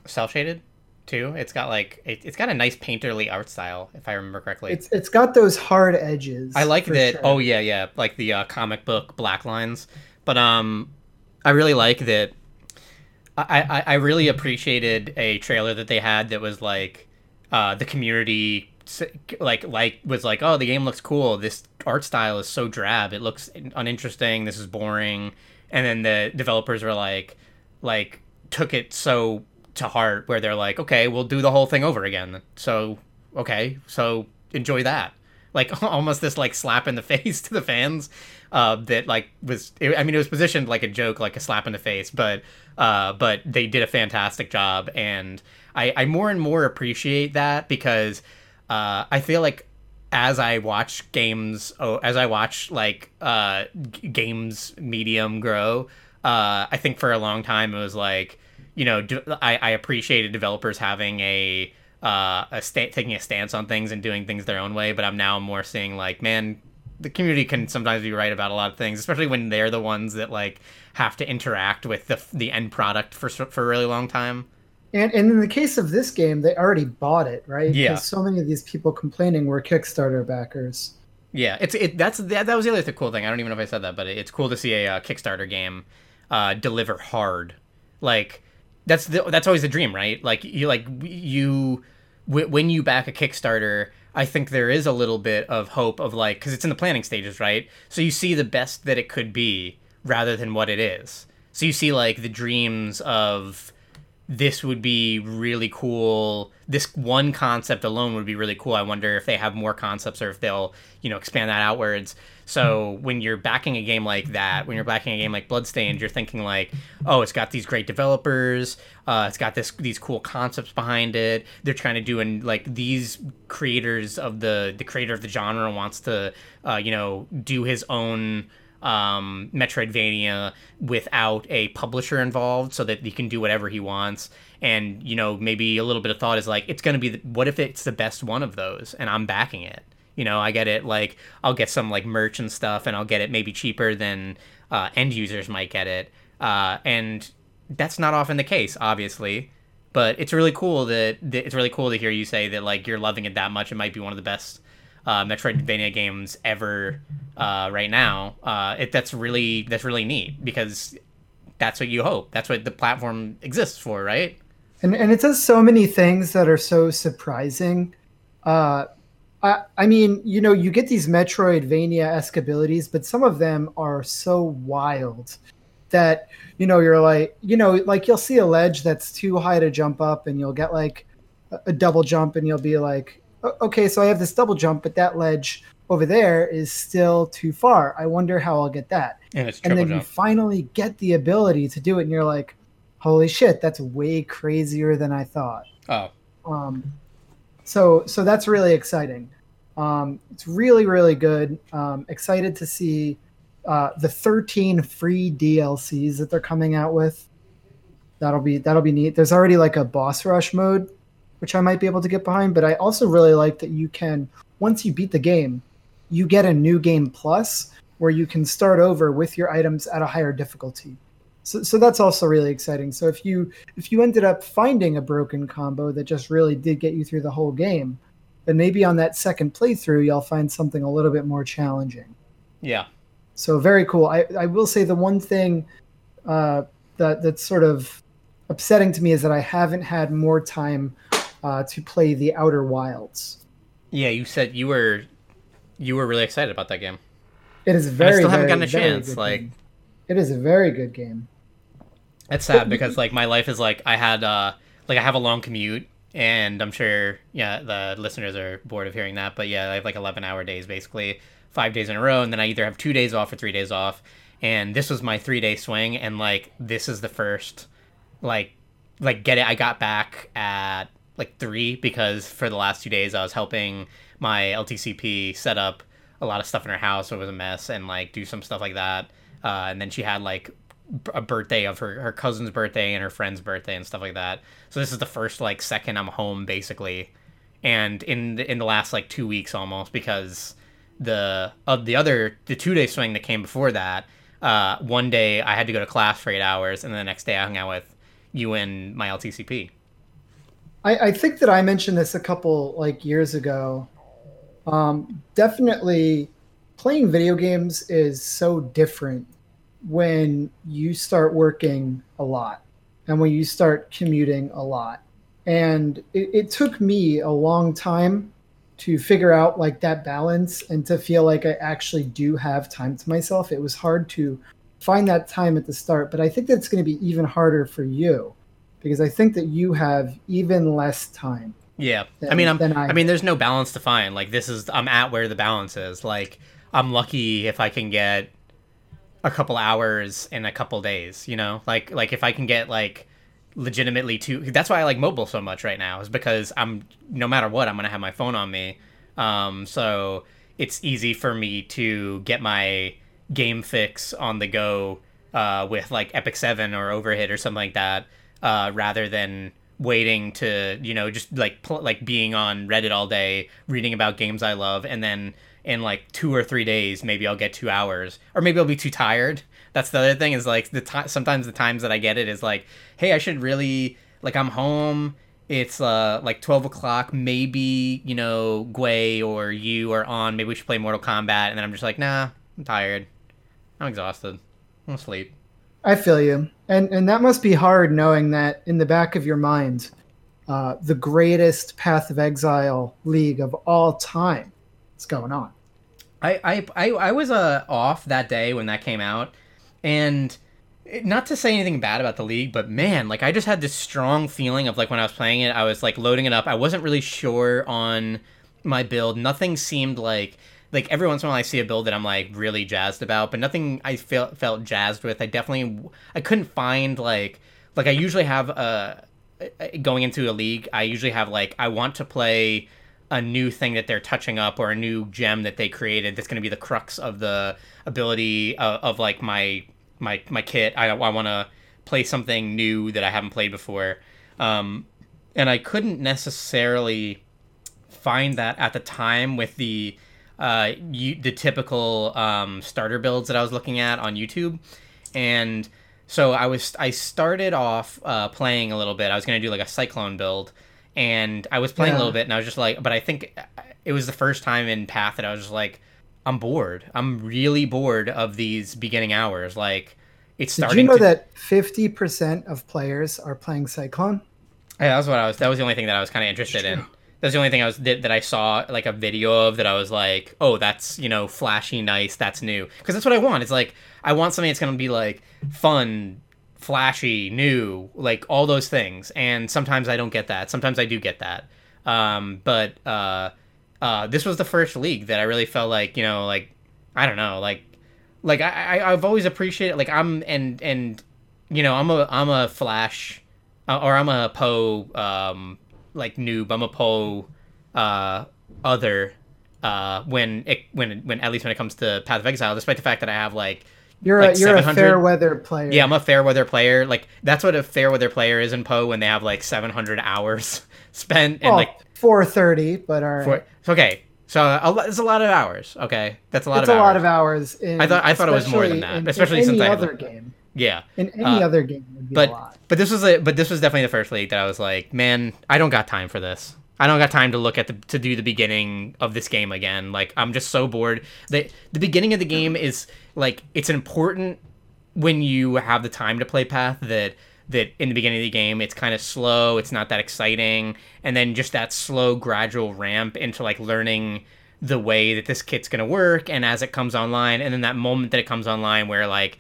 [SPEAKER 2] cel shaded too? It's got like it, has got a nice painterly art style if I remember correctly.
[SPEAKER 1] It's it's got those hard edges.
[SPEAKER 2] I like that. Sure. Oh yeah, yeah, like the uh, comic book black lines. But um I really like that I, I, really appreciated a trailer that they had that was like uh, the community like like was like oh the game looks cool. This art style is so drab. It looks uninteresting. This is boring. And then the developers were like like took it so to heart where they're like okay we'll do the whole thing over again. So okay, so enjoy that. Like almost this like slap in the face to the fans uh, that like was I mean it was positioned like a joke, like a slap in the face, but uh, but they did a fantastic job, and I, I more and more appreciate that because uh, I feel like as I watch games, oh, as I watch like uh, g- games medium grow, uh, I think for a long time it was like, you know, I, I appreciated developers having a uh, a sta- taking a stance on things and doing things their own way. But I'm now more seeing like, man, the community can sometimes be right about a lot of things, especially when they're the ones that like have to interact with the the end product for for a really long time.
[SPEAKER 1] And, and in the case of this game, they already bought it, right?
[SPEAKER 2] Yeah.
[SPEAKER 1] So many of these people complaining were Kickstarter backers.
[SPEAKER 2] Yeah, it's it. That's that, that was the other cool thing. I don't even know if I said that, but it's cool to see a uh, Kickstarter game uh, deliver hard. Like that's the, that's always the dream, right? Like you like you when you back a Kickstarter, I think there is a little bit of hope of like because it's in the planning stages, right? So you see the best that it could be rather than what it is. So you see like the dreams of this would be really cool. This one concept alone would be really cool. I wonder if they have more concepts or if they'll, you know, expand that outwards. So when you're backing a game like that, when you're backing a game like Bloodstained, you're thinking like, oh, it's got these great developers, uh, it's got this these cool concepts behind it. They're trying to do and like these creators of the the creator of the genre wants to, uh, you know, do his own um, Metroidvania without a publisher involved, so that he can do whatever he wants. And you know, maybe a little bit of thought is like, it's going to be. The, what if it's the best one of those, and I'm backing it? You know, I get it. Like, I'll get some like merch and stuff, and I'll get it maybe cheaper than uh, end users might get it. Uh, and that's not often the case, obviously. But it's really cool that, that it's really cool to hear you say that like you're loving it that much. It might be one of the best uh, Metroidvania games ever uh, right now. Uh, it that's really that's really neat because that's what you hope. That's what the platform exists for, right?
[SPEAKER 1] And and it does so many things that are so surprising. Uh, I I mean, you know, you get these Metroidvania esque abilities, but some of them are so wild that you know you're like you know like you'll see a ledge that's too high to jump up, and you'll get like a double jump, and you'll be like okay, so I have this double jump, but that ledge over there is still too far. I wonder how I'll get that.
[SPEAKER 2] And,
[SPEAKER 1] and then
[SPEAKER 2] jump.
[SPEAKER 1] you finally get the ability to do it, and you're like, holy shit, that's way crazier than I thought.
[SPEAKER 2] Oh.
[SPEAKER 1] Um, so so that's really exciting. Um, it's really really good. Um, excited to see uh, the 13 free DLCs that they're coming out with. That'll be that'll be neat. There's already like a boss rush mode which I might be able to get behind. But I also really like that you can, once you beat the game, you get a new game plus where you can start over with your items at a higher difficulty. So, so that's also really exciting. So if you if you ended up finding a broken combo that just really did get you through the whole game, then maybe on that second playthrough you'll find something a little bit more challenging.
[SPEAKER 2] Yeah.
[SPEAKER 1] So very cool. I, I will say the one thing uh, that that's sort of upsetting to me is that I haven't had more time uh, to play the Outer Wilds.
[SPEAKER 2] Yeah, you said you were you were really excited about that game.
[SPEAKER 1] It is very.
[SPEAKER 2] I still haven't
[SPEAKER 1] very,
[SPEAKER 2] gotten a chance. Like,
[SPEAKER 1] game. it is a very good game.
[SPEAKER 2] It's sad because like my life is like I had uh like I have a long commute and I'm sure yeah the listeners are bored of hearing that but yeah I have like 11 hour days basically five days in a row and then I either have two days off or three days off and this was my three day swing and like this is the first like like get it I got back at like three because for the last two days I was helping my LTCP set up a lot of stuff in her house. So it was a mess and like do some stuff like that. Uh, and then she had like a birthday of her, her cousin's birthday and her friend's birthday and stuff like that. So this is the first like second I'm home basically. And in the, in the last like two weeks almost because the of the other the two day swing that came before that, uh, one day I had to go to class for eight hours and the next day I hung out with you and my LTCP.
[SPEAKER 1] I, I think that I mentioned this a couple like years ago. Um, definitely, playing video games is so different when you start working a lot and when you start commuting a lot. And it, it took me a long time to figure out like that balance and to feel like I actually do have time to myself. It was hard to find that time at the start, but I think that's going to be even harder for you because I think that you have even less time.
[SPEAKER 2] Yeah,
[SPEAKER 1] than-
[SPEAKER 2] I mean, I'm,
[SPEAKER 1] than
[SPEAKER 2] I, mean, there's no balance to find. Like, this is, I'm at where the balance is. Like, I'm lucky if I can get a couple hours in a couple days. You know, like, like if I can get like legitimately two. That's why I like mobile so much right now is because I'm no matter what, I'm gonna have my phone on me. Um, so it's easy for me to get my game fix on the go uh, with like Epic Seven or Overhit or something like that, uh, rather than waiting to you know just like pl- like being on Reddit all day reading about games I love and then in like two or three days maybe I'll get two hours or maybe I'll be too tired. That's the other thing is like the time sometimes the times that I get it is like hey I should really like I'm home it's uh like 12 o'clock maybe you know Gwei or you are on maybe we should play Mortal Kombat and then I'm just like nah I'm tired. I'm exhausted. I'm sleep
[SPEAKER 1] I feel you, and and that must be hard knowing that in the back of your mind, uh, the greatest Path of Exile league of all time is going on.
[SPEAKER 2] I I I, I was uh off that day when that came out, and not to say anything bad about the league, but man, like I just had this strong feeling of like when I was playing it, I was like loading it up. I wasn't really sure on my build. Nothing seemed like like every once in a while I see a build that I'm like really jazzed about, but nothing I felt felt jazzed with. I definitely I couldn't find like like I usually have a going into a league. I usually have like I want to play a new thing that they're touching up or a new gem that they created that's going to be the crux of the ability of, of like my my my kit. I, I want to play something new that I haven't played before, um, and I couldn't necessarily find that at the time with the uh, you, the typical um, starter builds that I was looking at on YouTube, and so I was I started off uh, playing a little bit. I was gonna do like a cyclone build, and I was playing a little bit, and I was just like, but I think it was the first time in Path that I was just like, I'm bored. I'm really bored of these beginning hours. Like, it's starting.
[SPEAKER 1] Did you know
[SPEAKER 2] to,
[SPEAKER 1] that fifty percent of players are playing Cyclone?
[SPEAKER 2] Yeah, that was what I was. That was the only thing that I was kind of interested in. That's the only thing I was that, that I saw like a video of that I was like, oh, that's you know flashy, nice, that's new. Because that's what I want. It's like I want something that's gonna be like fun, flashy, new, like all those things. And sometimes I don't get that. Sometimes I do get that. Um, but uh, uh, this was the first league that I really felt like you know like I don't know like like I, I I've always appreciated like I'm and and you know I'm a I'm a Flash uh, or I'm a Poe um like noob. I'm a Poe uh other uh when it when when at least when it comes to Path of Exile, despite the fact that I have like
[SPEAKER 1] You're
[SPEAKER 2] Like
[SPEAKER 1] a you're a fair weather player.
[SPEAKER 2] yeah, I'm a fair weather player. Like that's what a fair weather player is in Poe when they have like 700 hours spent and
[SPEAKER 1] well,
[SPEAKER 2] like
[SPEAKER 1] four thirty, but all right.
[SPEAKER 2] for, okay. So it's a lot of hours. Okay, that's a lot
[SPEAKER 1] it's
[SPEAKER 2] of
[SPEAKER 1] a
[SPEAKER 2] hours.
[SPEAKER 1] lot of hours. In,
[SPEAKER 2] I thought- I thought it was more than that, especially
[SPEAKER 1] in
[SPEAKER 2] since I a-
[SPEAKER 1] game.
[SPEAKER 2] Yeah.
[SPEAKER 1] In any
[SPEAKER 2] Uh,
[SPEAKER 1] other game, would be
[SPEAKER 2] but
[SPEAKER 1] a lot.
[SPEAKER 2] but this was a but this was definitely the first league that I was like, man, I don't got time for this. I don't got time to look at the to do the beginning of this game again. Like I'm just so bored. The the beginning of the game is like it's important when you have the time to play path that that in the beginning of the game it's kind of slow, it's not that exciting, and then just that slow gradual ramp into like learning the way that this kit's going to work and as it comes online and then that moment that it comes online where like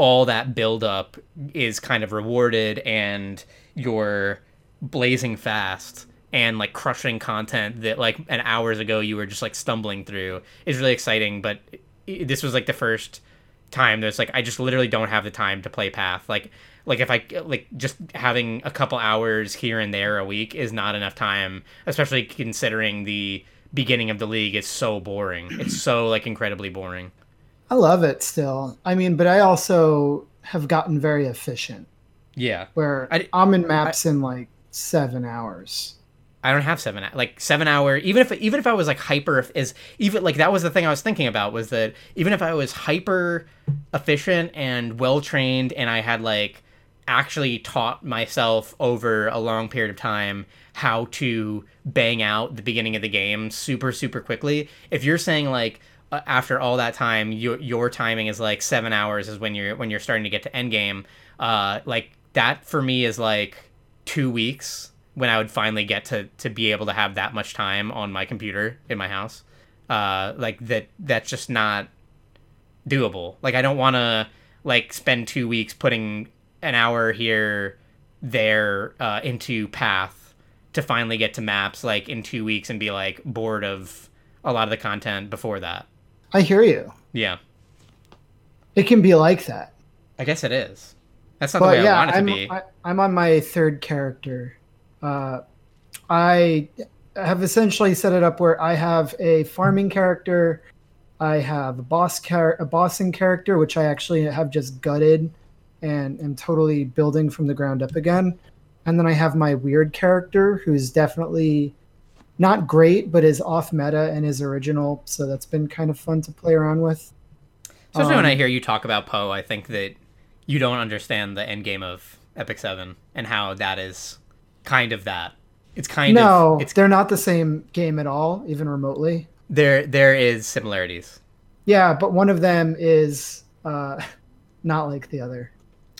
[SPEAKER 2] all that buildup is kind of rewarded and you're blazing fast and like crushing content that like an hours ago you were just like stumbling through is really exciting but this was like the first time that's like I just literally don't have the time to play path. Like like if I like just having a couple hours here and there a week is not enough time especially considering the beginning of the league is so boring. It's so like incredibly boring
[SPEAKER 1] I love it still. I mean, but I also have gotten very efficient
[SPEAKER 2] yeah
[SPEAKER 1] where
[SPEAKER 2] I-
[SPEAKER 1] I'm in maps in like seven hours.
[SPEAKER 2] I don't have seven like seven hour even if even if I was like hyper is even like that was the thing I was thinking about was that even if I was hyper efficient and well trained and I had like actually taught myself over a long period of time how to bang out the beginning of the game super super quickly if you're saying like after all that time your your timing is like seven hours is when you're when you're starting to get to end game uh like that for me is like two weeks when I would finally get to to be able to have that much time on my computer in my house. Uh, like that that's just not doable. Like I don't want to like spend two weeks putting an hour here there uh, into path to finally get to maps like in two weeks and be like bored of a lot of the content before that.
[SPEAKER 1] I hear you.
[SPEAKER 2] Yeah,
[SPEAKER 1] It can be like that.
[SPEAKER 2] I guess it is. That's not the way
[SPEAKER 1] yeah,
[SPEAKER 2] I want it to
[SPEAKER 1] I'm,
[SPEAKER 2] be.
[SPEAKER 1] I, I'm on my third character. Uh, I have essentially set it up where I have a farming character, I have a boss char- a bossing character, which I actually have just gutted and am totally building from the ground up again, and then I have my weird character who's definitely not great, but is off meta and is original. So that's been kind of fun to play around with.
[SPEAKER 2] Especially when
[SPEAKER 1] um,
[SPEAKER 2] I hear you talk about Poe, I think that you don't understand the end game of Epic Seven and how that is kind of that. It's kind
[SPEAKER 1] no,
[SPEAKER 2] of it's
[SPEAKER 1] they're not the same game at all, even remotely.
[SPEAKER 2] there. There is similarities.
[SPEAKER 1] Yeah, but one of them is uh, not like the other.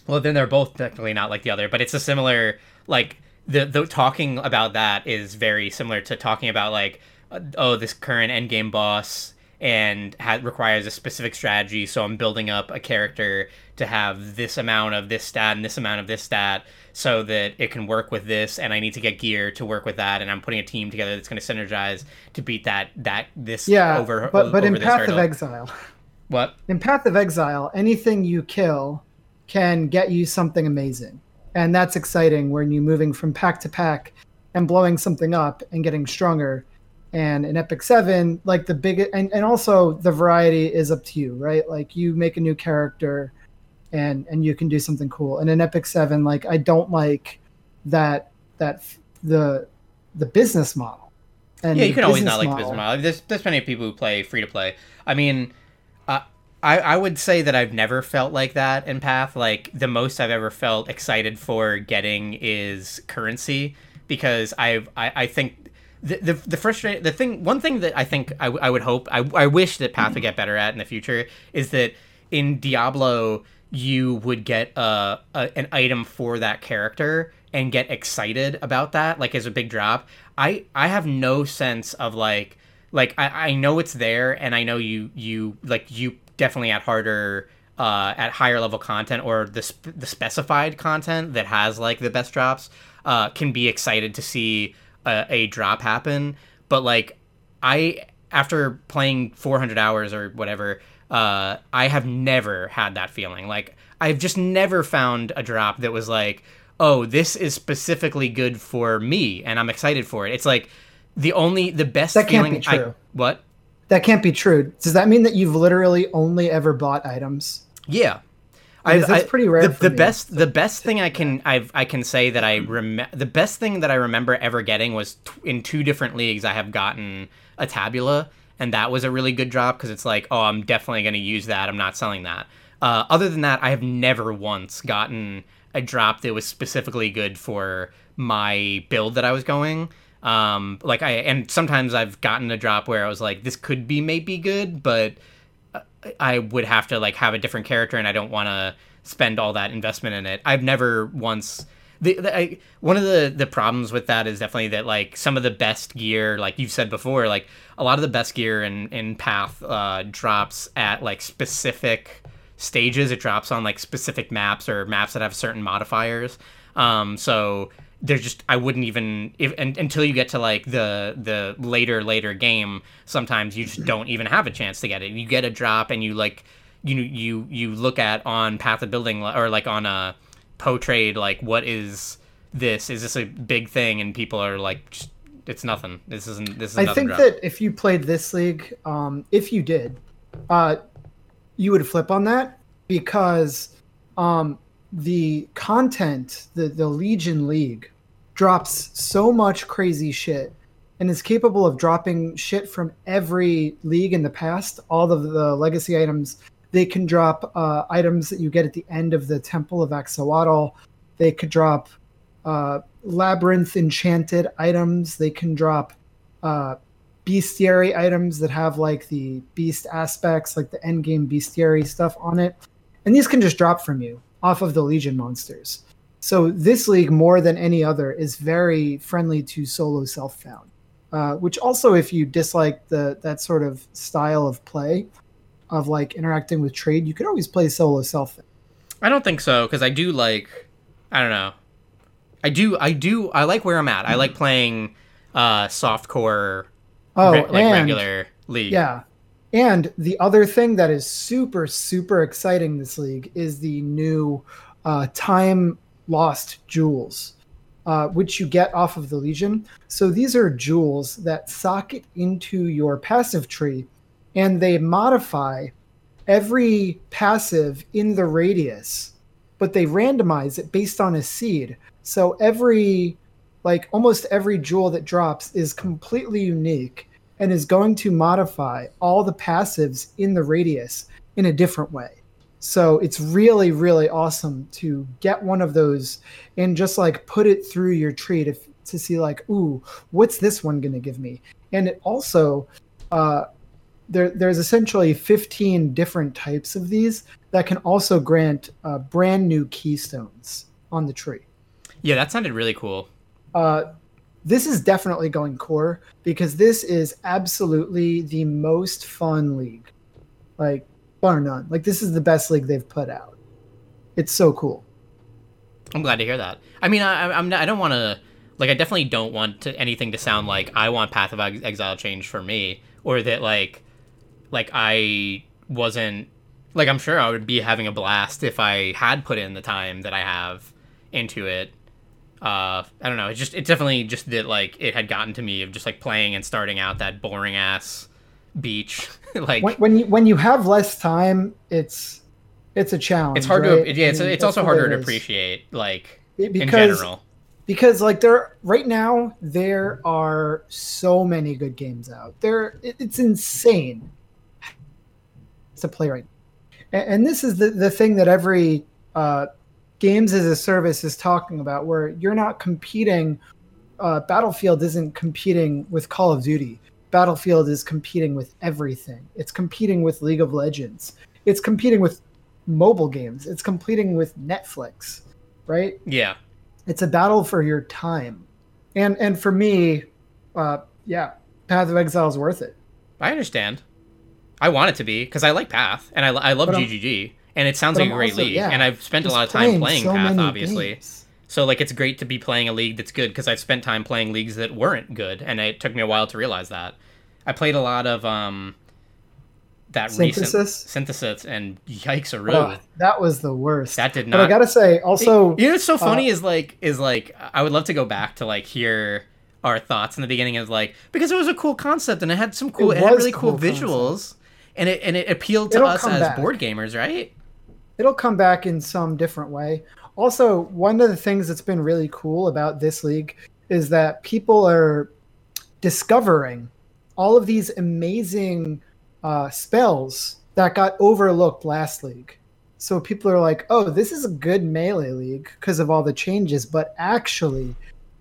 [SPEAKER 2] Well, then they're both technically not like the other, but it's a similar like the the talking about that is very similar to talking about like uh, oh this current endgame boss and ha- requires a specific strategy, so I'm building up a character to have this amount of this stat and this amount of this stat so that it can work with this and I need to get gear to work with that and I'm putting a team together that's going to synergize to beat that that this
[SPEAKER 1] Yeah,
[SPEAKER 2] over
[SPEAKER 1] but but
[SPEAKER 2] over
[SPEAKER 1] in Path
[SPEAKER 2] hurdle.
[SPEAKER 1] of Exile,
[SPEAKER 2] what?
[SPEAKER 1] In Path of Exile, anything you kill can get you something amazing, and that's exciting when you're moving from pack to pack and blowing something up and getting stronger. And in Epic Seven, like the big and, and also the variety is up to you, right? Like you make a new character and and you can do something cool. And in Epic Seven, like I don't like that that the the business model. And
[SPEAKER 2] yeah, you can always not like the business model. There's there's plenty of people who play free to play. I mean, I I would say that I've never felt like that in Path. Like the most I've ever felt excited for getting is currency because I've I, I think the the, the frustrating the thing one thing that I think I, I would hope I, I wish that Path would get better at in the future is that in Diablo you would get a, a an item for that character and get excited about that like as a big drop i i have no sense of like like i i know it's there and i know you you like you definitely at harder uh at higher level content or the sp- the specified content that has like the best drops uh can be excited to see a, a drop happen but like i after playing 400 hours or whatever uh, I have never had that feeling. Like I've just never found a drop that was like, oh, this is specifically good for me, and I'm excited for it. It's like the only the best
[SPEAKER 1] That can't
[SPEAKER 2] feeling.
[SPEAKER 1] be
[SPEAKER 2] I-
[SPEAKER 1] true.
[SPEAKER 2] what?
[SPEAKER 1] That can't be true. Does that mean that you've literally only ever bought items?
[SPEAKER 2] Yeah.
[SPEAKER 1] Because that's pretty rare
[SPEAKER 2] The,
[SPEAKER 1] for
[SPEAKER 2] the
[SPEAKER 1] me.
[SPEAKER 2] best, the best thing I can, I've, I can say that I rem- the best thing that I remember ever getting was t- in two different leagues. I have gotten a tabula, and that was a really good drop because it's like, oh, I'm definitely going to use that. I'm not selling that. Uh, other than that, I have never once gotten a drop that was specifically good for my build that I was going. Um, like I, and sometimes I've gotten a drop where I was like, this could be maybe good, but I would have to like have a different character, and I don't want to spend all that investment in it. I've never once. The, the I, one of the the problems with that is definitely that like some of the best gear, like you've said before, like a lot of the best gear in in Path uh, drops at like specific stages. It drops on like specific maps or maps that have certain modifiers. Um, so there's just I wouldn't even if un, until you get to like the the later later game. Sometimes you just don't even have a chance to get it. You get a drop and you like you you you look at on Path of Building or like on a po trade like what is this? Is this a big thing? And people are like. Just, it's nothing. This isn't. This is.
[SPEAKER 1] Nothing.
[SPEAKER 2] I
[SPEAKER 1] think
[SPEAKER 2] drop.
[SPEAKER 1] that if you played this league, um, if you did, uh, you would flip on that because um, the content, the the Legion League, drops so much crazy shit and is capable of dropping shit from every league in the past. All of the legacy items, they can drop uh, items that you get at the end of the Temple of Atzoatl. They could drop uh, labyrinth enchanted items. They can drop uh, bestiary items that have like the beast aspects, like the endgame bestiary stuff on it. And these can just drop from you off of the Legion monsters. So this league, more than any other, is very friendly to solo self-found. Uh, which also, if you dislike the that sort of style of play, of like interacting with trade, you could always play solo self.
[SPEAKER 2] I don't think so because I do like. I don't know. I do. I do. I like where I'm at. I like playing uh, softcore,
[SPEAKER 1] Oh,
[SPEAKER 2] re- like regular league.
[SPEAKER 1] yeah. And the other thing that is super super exciting this league is the new uh, time lost jewels, uh, which you get off of the Legion. So these are jewels that socket into your passive tree, and they modify every passive in the radius, but they randomize it based on a seed. So every like almost every jewel that drops is completely unique and is going to modify all the passives in the radius in a different way. So it's really, really awesome to get one of those and just like put it through your tree to, to see like, ooh, what's this one going to give me? And it also, uh, there, there's essentially 15 different types of these that can also grant uh, brand new keystones on the tree.
[SPEAKER 2] Yeah, that sounded really cool.
[SPEAKER 1] Uh, this is definitely going core because this is absolutely the most fun league, like bar none. Like this is the best league they've put out. It's so cool.
[SPEAKER 2] I'm glad to hear that. I mean, I, I'm not, I don't want to like I definitely don't want to, anything to sound like I want Path of Exile change for me or that like like I wasn't like I'm sure I would be having a blast if I had put in the time that I have into it. Uh, I don't know. It's just it's definitely just that like it had gotten to me of just like playing and starting out that boring ass beach like
[SPEAKER 1] When, when you when you have less time, it's it's a challenge.
[SPEAKER 2] it's hard
[SPEAKER 1] right?
[SPEAKER 2] to yeah it's,
[SPEAKER 1] I mean,
[SPEAKER 2] it's also harder
[SPEAKER 1] it
[SPEAKER 2] to appreciate like
[SPEAKER 1] It-
[SPEAKER 2] in
[SPEAKER 1] because
[SPEAKER 2] general
[SPEAKER 1] because like there right now there are so many good games out there it, it's insane to play right and, and this is the, the thing that every uh, games as a service is talking about where you're not competing uh, battlefield isn't competing with call of duty. Battlefield is competing with everything. It's competing with league of legends. It's competing with mobile games. It's competing with netflix right?
[SPEAKER 2] Yeah.
[SPEAKER 1] It's a battle for your time. And and for me uh yeah path of exile is worth it.
[SPEAKER 2] I understand. I want it to be because I like Path and I, I love
[SPEAKER 1] But
[SPEAKER 2] GGG and it sounds
[SPEAKER 1] but
[SPEAKER 2] like a great
[SPEAKER 1] also-
[SPEAKER 2] league
[SPEAKER 1] yeah,
[SPEAKER 2] and I've spent a lot of time playing
[SPEAKER 1] so
[SPEAKER 2] Path obviously.
[SPEAKER 1] games.
[SPEAKER 2] So like it's great to be playing a league that's good because I've spent time playing leagues that weren't good and it took me a while to realize that. I played a lot of um that recent
[SPEAKER 1] Synthesis?
[SPEAKER 2] synthesis and yikes a
[SPEAKER 1] Oh, that was the worst
[SPEAKER 2] that did
[SPEAKER 1] but i gotta say also
[SPEAKER 2] you know what's so funny
[SPEAKER 1] uh,
[SPEAKER 2] is like is like I would love to go back to like hear our thoughts in the beginning of like because it was a cool concept and it had some cool it,
[SPEAKER 1] It
[SPEAKER 2] had really cool
[SPEAKER 1] cool
[SPEAKER 2] visuals and it and it appealed to
[SPEAKER 1] It'll
[SPEAKER 2] us as
[SPEAKER 1] back.
[SPEAKER 2] board gamers, right?
[SPEAKER 1] It'll come back in some different way. Also, one of the things that's been really cool about this league is that people are discovering all of these amazing uh, spells that got overlooked last league. So people are like, "Oh, this is a good melee league because of all the changes," but actually,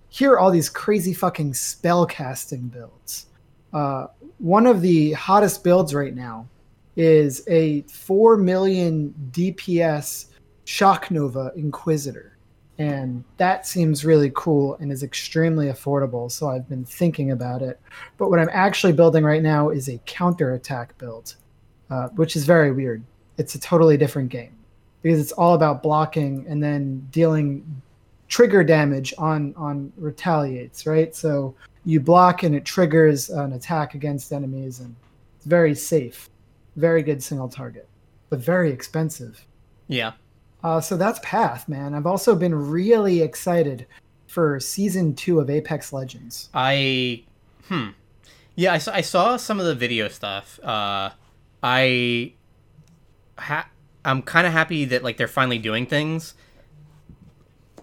[SPEAKER 1] here are all these crazy fucking spell casting builds. Uh, one of the hottest builds right now is a 4 million DPS Shock Nova Inquisitor. And that seems really cool and is extremely affordable. So I've been thinking about it. But what I'm actually building right now is a counterattack build, uh, which is very weird. It's a totally different game because it's all about blocking and then dealing trigger damage on on retaliates, right? So you block and it triggers an attack against enemies, and it's very safe, very good single target, but very expensive.
[SPEAKER 2] Yeah.
[SPEAKER 1] Uh, so that's Path, man. I've also been really excited for season two of Apex Legends.
[SPEAKER 2] I hmm. Yeah, I saw, I saw some of the video stuff. Uh I ha- I'm kind of happy that like they're finally doing things.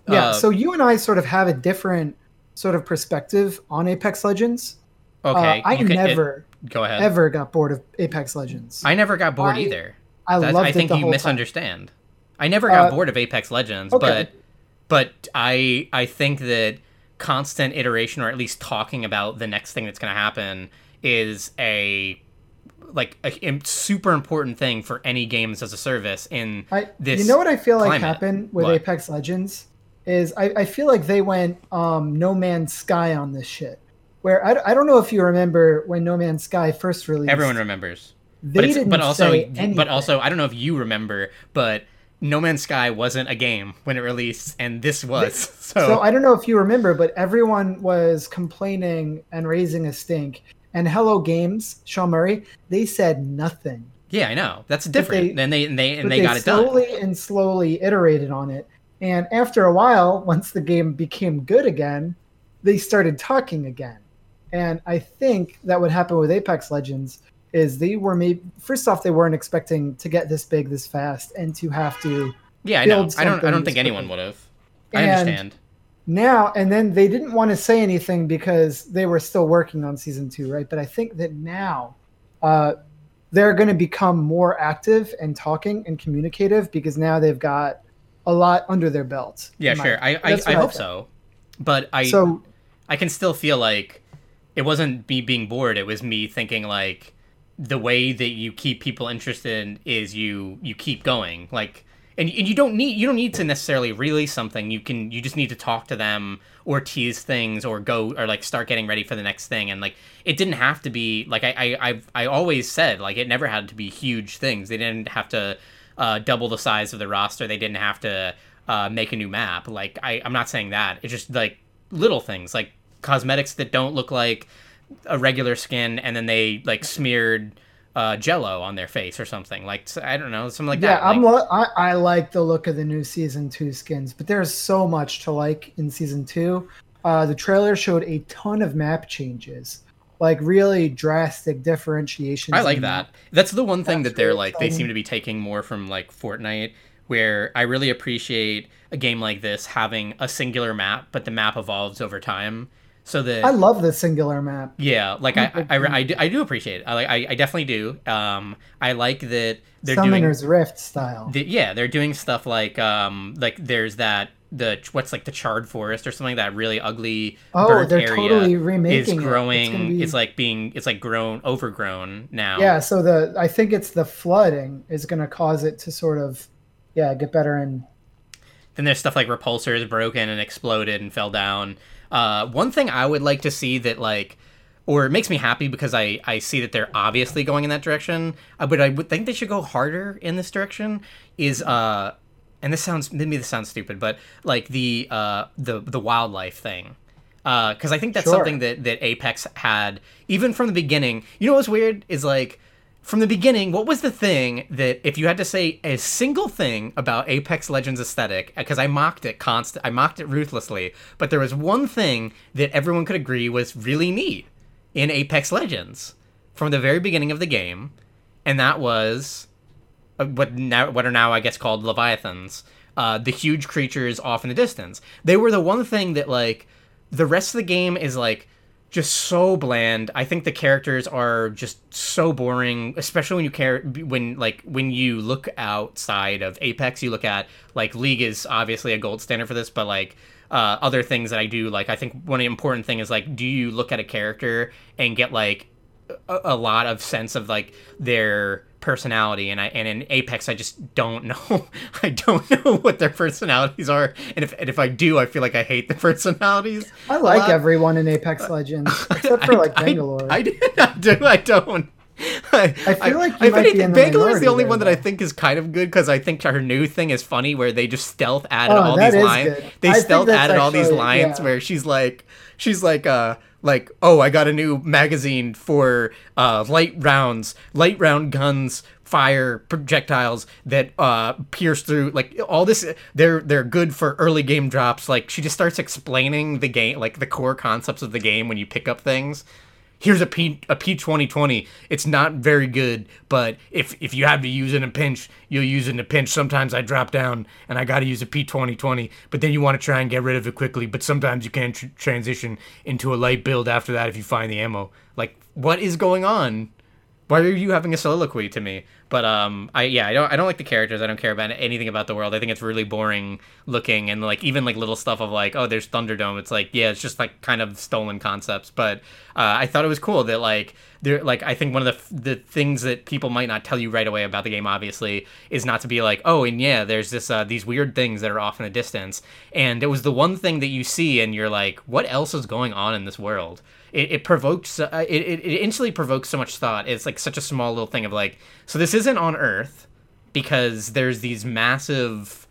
[SPEAKER 1] Yeah,
[SPEAKER 2] Uh,
[SPEAKER 1] so you and I sort of have a different sort of perspective on Apex Legends.
[SPEAKER 2] Okay,
[SPEAKER 1] Uh, I
[SPEAKER 2] can- it-
[SPEAKER 1] never,
[SPEAKER 2] go ahead.
[SPEAKER 1] ever got bored of Apex Legends.
[SPEAKER 2] I never got bored
[SPEAKER 1] I-
[SPEAKER 2] either.
[SPEAKER 1] I
[SPEAKER 2] That's-
[SPEAKER 1] loved
[SPEAKER 2] I think
[SPEAKER 1] it
[SPEAKER 2] you
[SPEAKER 1] whole time.
[SPEAKER 2] misunderstand. I never got
[SPEAKER 1] Uh,
[SPEAKER 2] bored of Apex Legends,
[SPEAKER 1] okay.
[SPEAKER 2] but but I I think that constant iteration or at least talking about the next thing that's going to happen is a like a, super important thing for any games as a service in
[SPEAKER 1] I,
[SPEAKER 2] this
[SPEAKER 1] you know what I feel like
[SPEAKER 2] climate.
[SPEAKER 1] happened with
[SPEAKER 2] What?
[SPEAKER 1] Apex Legends is I, I feel like they went um, No Man's Sky on this shit. Where I, I don't know if you remember when No Man's Sky first released.
[SPEAKER 2] everyone remembers.
[SPEAKER 1] they
[SPEAKER 2] But
[SPEAKER 1] didn't
[SPEAKER 2] but also but also I don't know if you remember, but No Man's Sky wasn't a game when it released, and this was. So,
[SPEAKER 1] So I don't know if you remember, but everyone was complaining and raising a stink. And Hello Games, Sean Murray, they said nothing.
[SPEAKER 2] yeah, I know that's different.
[SPEAKER 1] they-
[SPEAKER 2] and they and they and
[SPEAKER 1] But
[SPEAKER 2] they, got it done.
[SPEAKER 1] slowly and slowly iterated on it. And after a while, once the game became good again, they started talking again. And I think that would happen with Apex Legends is they were maybe first off they weren't expecting to get this big this fast and to have to
[SPEAKER 2] Yeah, I know. I don't. I don't think anyone would have. I
[SPEAKER 1] And-
[SPEAKER 2] understand.
[SPEAKER 1] now and then they didn't want to say anything because they were still working on season two right but i think that now uh, they're going to become more active and talking and communicative because now they've got a lot under their belt
[SPEAKER 2] Yeah,
[SPEAKER 1] my
[SPEAKER 2] sure. I
[SPEAKER 1] opinion.
[SPEAKER 2] I, I hope so, but I
[SPEAKER 1] so
[SPEAKER 2] I can still feel like it wasn't me being bored. It was me thinking like the way that you keep people interested is you you keep going like and, and you don't need you don't need to necessarily release something you can you just need to talk to them or tease things or go or like start getting ready for the next thing and like it didn't have to be like i i I've, i always said like it never had to be huge things they didn't have to uh, double the size of the roster they didn't have to uh, make a new map like I, i'm not saying that it's just like little things like cosmetics that don't look like a regular skin and then they like smeared uh, jello on their face or something. Like I don't know something like
[SPEAKER 1] yeah
[SPEAKER 2] that
[SPEAKER 1] i'm
[SPEAKER 2] like,
[SPEAKER 1] lo- I, I like the look of the new season two skins but there's so much to like in season two. Uh, the trailer showed a ton of map changes like really drastic differentiations
[SPEAKER 2] I like that.
[SPEAKER 1] map.
[SPEAKER 2] That's the one thing
[SPEAKER 1] That's
[SPEAKER 2] that they're
[SPEAKER 1] really
[SPEAKER 2] like they seem to be taking more from like Fortnite where I really appreciate a game like this having a singular map but the map evolves over time so that
[SPEAKER 1] i love the singular map
[SPEAKER 2] yeah like I, I, I, I, do, I do appreciate it I, like, I I definitely do um I like that they're doing
[SPEAKER 1] rift style
[SPEAKER 2] the, yeah, they're doing stuff like um like there's that the what's like the charred forest or something that really ugly
[SPEAKER 1] Oh,
[SPEAKER 2] burnt
[SPEAKER 1] they're
[SPEAKER 2] area
[SPEAKER 1] totally remaking it.
[SPEAKER 2] is
[SPEAKER 1] It's
[SPEAKER 2] growing.
[SPEAKER 1] gonna be-
[SPEAKER 2] It's like being it's like grown overgrown now.
[SPEAKER 1] Yeah, so the I think it's the flooding is going to cause it to sort of yeah get better and
[SPEAKER 2] Then there's stuff like repulsors broken and exploded and fell down. Uh, one thing I would like to see that like, or it makes me happy because I I see that they're obviously going in that direction. Uh, but I would think they should go harder in this direction. Is uh, and this sounds maybe this sounds stupid, but like the uh the the wildlife thing. uh, Because I think that's
[SPEAKER 1] Sure.
[SPEAKER 2] something that, that Apex had even from the beginning. You know what's weird is like from the beginning, what was the thing that if you had to say a single thing about Apex Legends aesthetic, because I mocked it constant, I mocked it ruthlessly, but there was one thing that everyone could agree was really neat in Apex Legends from the very beginning of the game, and that was uh, what now what are now I guess called leviathans, uh, the huge creatures off in the distance. They were the one thing that like the rest of the game is like just so bland. I think the characters are just so boring, especially when you care when like when you look outside of Apex, you look at like League is obviously a gold standard for this, but like uh, other things that I do, like I think one important thing is like, do you look at a character and get like a, a lot of sense of like their personality and I and in Apex I just don't know I don't know what their personalities are and if and if I do I feel like I hate the personalities
[SPEAKER 1] I like everyone in Apex uh, Legends except for like
[SPEAKER 2] I,
[SPEAKER 1] Bangalore.
[SPEAKER 2] I, I do I don't I,
[SPEAKER 1] I feel like
[SPEAKER 2] if
[SPEAKER 1] might
[SPEAKER 2] anything, Bangalore is the only
[SPEAKER 1] there,
[SPEAKER 2] one that I think is kind of good because I think her new thing is funny where they just stealth added
[SPEAKER 1] Oh,
[SPEAKER 2] all these lines.
[SPEAKER 1] good.
[SPEAKER 2] They
[SPEAKER 1] I
[SPEAKER 2] stealth added all these lines
[SPEAKER 1] yeah.
[SPEAKER 2] where she's like, she's like, uh, like, oh, I got a new magazine for uh, light rounds, light round guns fire projectiles that uh pierce through like all this they're they're good for early game drops. Like she just starts explaining the game like the core concepts of the game when you pick up things here's a P a P twenty twenty. It's not very good, but if if you have to use it in a pinch, you'll use it in a pinch. Sometimes I drop down and I got to use a P twenty twenty, but then you want to try and get rid of it quickly. But sometimes you can tr- transition into a light build after that if you find the ammo. Like what is going on? Why are you having a soliloquy to me? But um, I yeah, I don't I don't like the characters. I don't care about anything about the world. I think it's really boring looking and like even like little stuff of like oh there's Thunderdome. It's like yeah, it's just like kind of stolen concepts. But uh, I thought it was cool that like there like I think one of the the things that people might not tell you right away about the game obviously is not to be like oh and yeah there's this uh, these weird things that are off in a distance and it was the one thing that you see and you're like what else is going on in this world it, it provokes uh, it, it, instantly provokes so much thought. It's like such a small little thing of like so this isn't on earth because there's these massive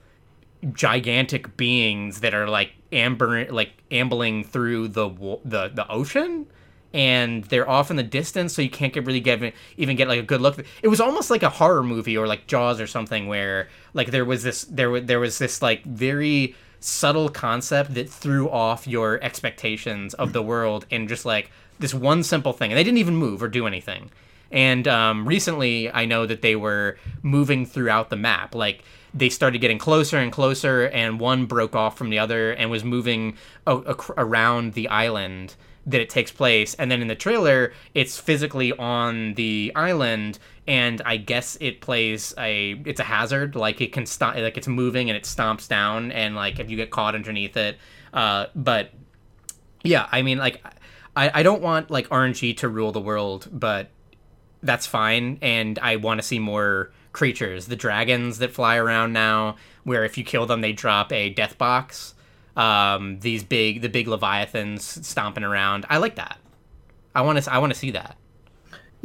[SPEAKER 2] gigantic beings that are like amber like ambling through the the the ocean and they're off in the distance so you can't get really get even get like a good look. It was almost like a horror movie or like jaws or something where like there was this there was there was this like very subtle concept that threw off your expectations of the world in just like this one simple thing and they didn't even move or do anything. And um, recently i know that they were moving throughout the map. Like they started getting closer and closer and one broke off from the other and was moving a- a- around the island that it takes place. And then in the trailer it's physically on the island and i guess it plays a it's a hazard like it can stop like it's moving and it stomps down and like if you get caught underneath it uh but yeah i mean like i i don't want like rng to rule the world but that's fine and i want to see more creatures the dragons that fly around now where if you kill them they drop a death box um, these big the big leviathans stomping around. I like that. I want to I want to see that.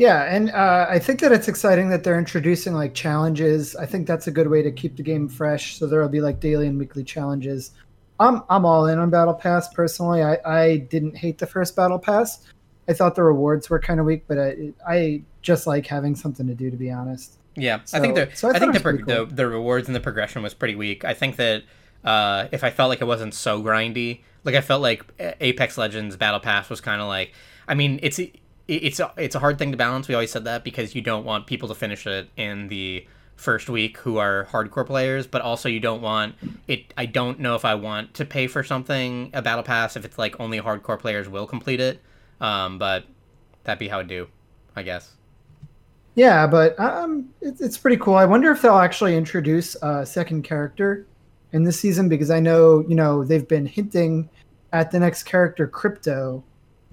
[SPEAKER 1] Yeah, and uh, I think that it's exciting that they're introducing like challenges. I think that's a good way to keep the game fresh. So there will be like daily and weekly challenges. I'm I'm all in on Battle Pass personally. I, I didn't hate the first Battle Pass. I thought the rewards were kind of weak, but I I just like having something to do to be honest.
[SPEAKER 2] Yeah, so, I think the so I, I think the, cool. the the rewards and the progression was pretty weak. I think that uh, if I felt like it wasn't so grindy. Like I felt like Apex Legends Battle Pass was kind of like. I mean, it's it's a, it's a hard thing to balance. We always said that because you don't want people to finish it in the first week who are hardcore players, but also you don't want it. I don't know if I want to pay for something a battle pass if it's like only hardcore players will complete it. Um, but that'd be how it do, I guess.
[SPEAKER 1] Yeah, but um, it's, it's pretty cool. I wonder if they'll actually introduce a second character in this season because I know you know they've been hinting at the next character Crypto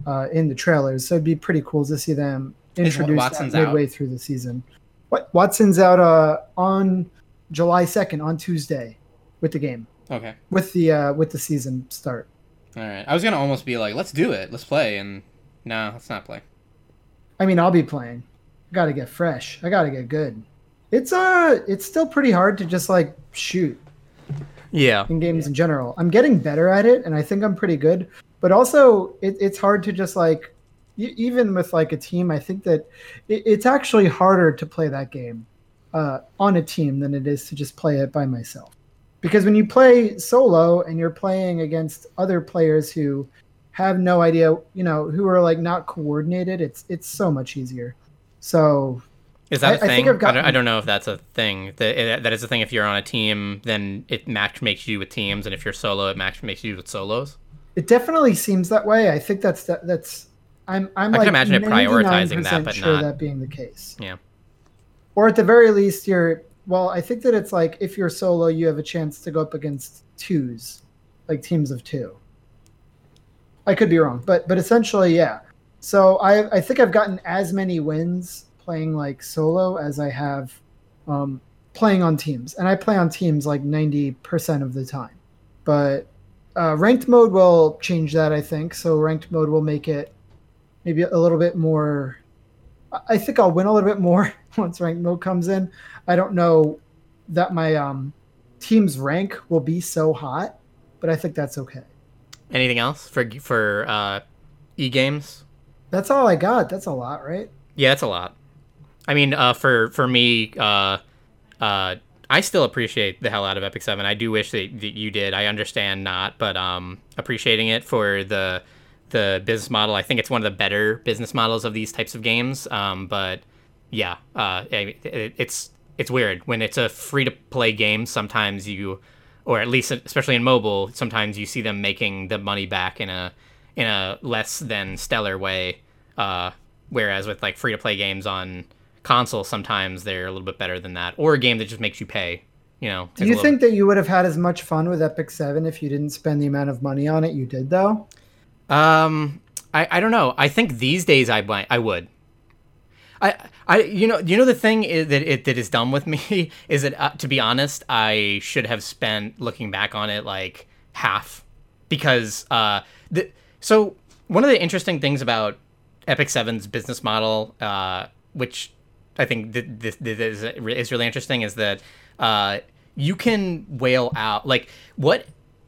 [SPEAKER 1] uh, in the trailers, so it'd be pretty cool to see them introduce that midway out? through the season. What Wattson's out uh, on July second on Tuesday with the game.
[SPEAKER 2] Okay.
[SPEAKER 1] With the uh, with the season start.
[SPEAKER 2] All right. I was gonna almost be like, let's do it, let's play, and no, let's not play.
[SPEAKER 1] I mean, I'll be playing. I gotta get fresh. I gotta get good. It's uh, it's still pretty hard to just like shoot
[SPEAKER 2] yeah
[SPEAKER 1] in games in general i'm getting better at it and i think i'm pretty good but also it, it's hard to just like even with like a team i think that it, it's actually harder to play that game uh, on a team than it is to just play it by myself because when you play solo and you're playing against other players who have no idea you know who are like not coordinated it's it's so much easier so
[SPEAKER 2] is that a thing? I, gotten... I, don't, I, don't, know if that's a thing. That that is a thing. If you're on a team, then it match makes you with teams, and if you're solo, it match makes you with solos.
[SPEAKER 1] It definitely seems that way. I think that's that, that's. I'm I'm I like can imagine it prioritizing that, but sure not that being the case.
[SPEAKER 2] Yeah.
[SPEAKER 1] Or at the very least, you're well. I think that it's like if you're solo, you have a chance to go up against twos, like teams of two. I could be wrong, but but essentially, yeah. So I I think I've gotten as many wins playing like solo as I have um, playing on teams, and I play on teams like ninety percent of the time. But uh, ranked mode will change that, I think. So ranked mode will make it maybe a little bit more. I think I'll win a little bit more once ranked mode comes in. I don't know that my um, team's rank will be so hot, but I think that's okay.
[SPEAKER 2] Anything else for for uh, e games?
[SPEAKER 1] That's all I got. That's a lot, right?
[SPEAKER 2] Yeah, that's a lot. I mean, uh, for for me, uh, uh, I still appreciate the hell out of Epic Seven. I do wish that, that you did. I understand not, but um, appreciating it for the the business model. I think it's one of the better business models of these types of games. Um, but yeah, uh, it, it, it's it's weird when it's a free to play game. Sometimes you, or at least especially in mobile, sometimes you see them making the money back in a in a less than stellar way. Uh, whereas with like free to play games on console sometimes they're a little bit better than that or a game that just makes you pay you know.
[SPEAKER 1] Do you think that you would have had as much fun with epic 7 if you didn't spend the amount of money on it you did though?
[SPEAKER 2] Um i i don't know. I think these days i might i would. I, I, you know, you know the thing is that it that is done with me is that uh, to be honest, I should have spent looking back on it like half, because uh, the so one of the interesting things about Epic 7's business model, uh, which I think th- this, this is, is really interesting is that uh, you can whale out like what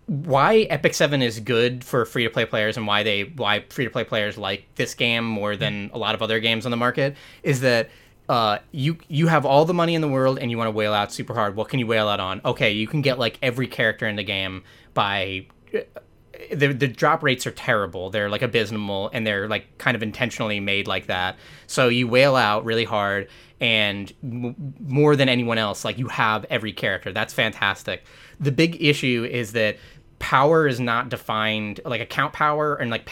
[SPEAKER 2] why Epic Seven is good for free to play players and why they why free to play players like this game more than a lot of other games on the market is that uh, you you have all the money in the world and you want to whale out super hard. What can you whale out on? Okay, you can get like every character in the game by the the drop rates are terrible. They're like abysmal and they're like kind of intentionally made like that. So you whale out really hard and m- more than anyone else like you have every character. That's fantastic. The big issue is that power is not defined like account power and like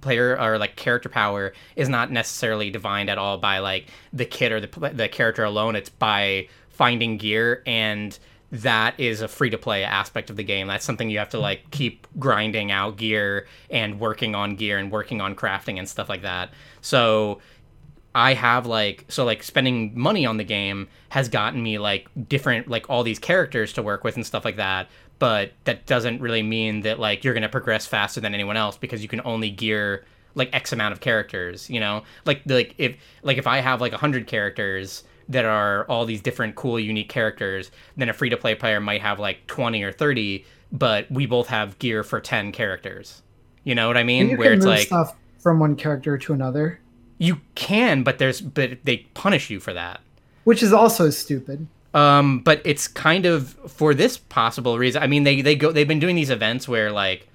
[SPEAKER 2] player or like character power is not necessarily defined at all by like the kit or the the character alone. It's by finding gear and that is a free to play aspect of the game. That's something you have to like keep grinding out gear and working on gear and working on crafting and stuff like that. So I have like so like spending money on the game has gotten me like different like all these characters to work with and stuff like that. But that doesn't really mean that like you're gonna progress faster than anyone else because you can only gear like X amount of characters. You know, like like if like if I have like hundred characters that are all these different cool unique characters then a free to play player might have like 20 or 30 but we both have gear for 10 characters. You know what i mean?
[SPEAKER 1] You
[SPEAKER 2] where
[SPEAKER 1] can
[SPEAKER 2] it's
[SPEAKER 1] move
[SPEAKER 2] like
[SPEAKER 1] stuff from one character to another,
[SPEAKER 2] you can but there's but they punish you for that.
[SPEAKER 1] Which is also stupid.
[SPEAKER 2] um but it's kind of for this possible reason i mean they they go they've been doing these events where like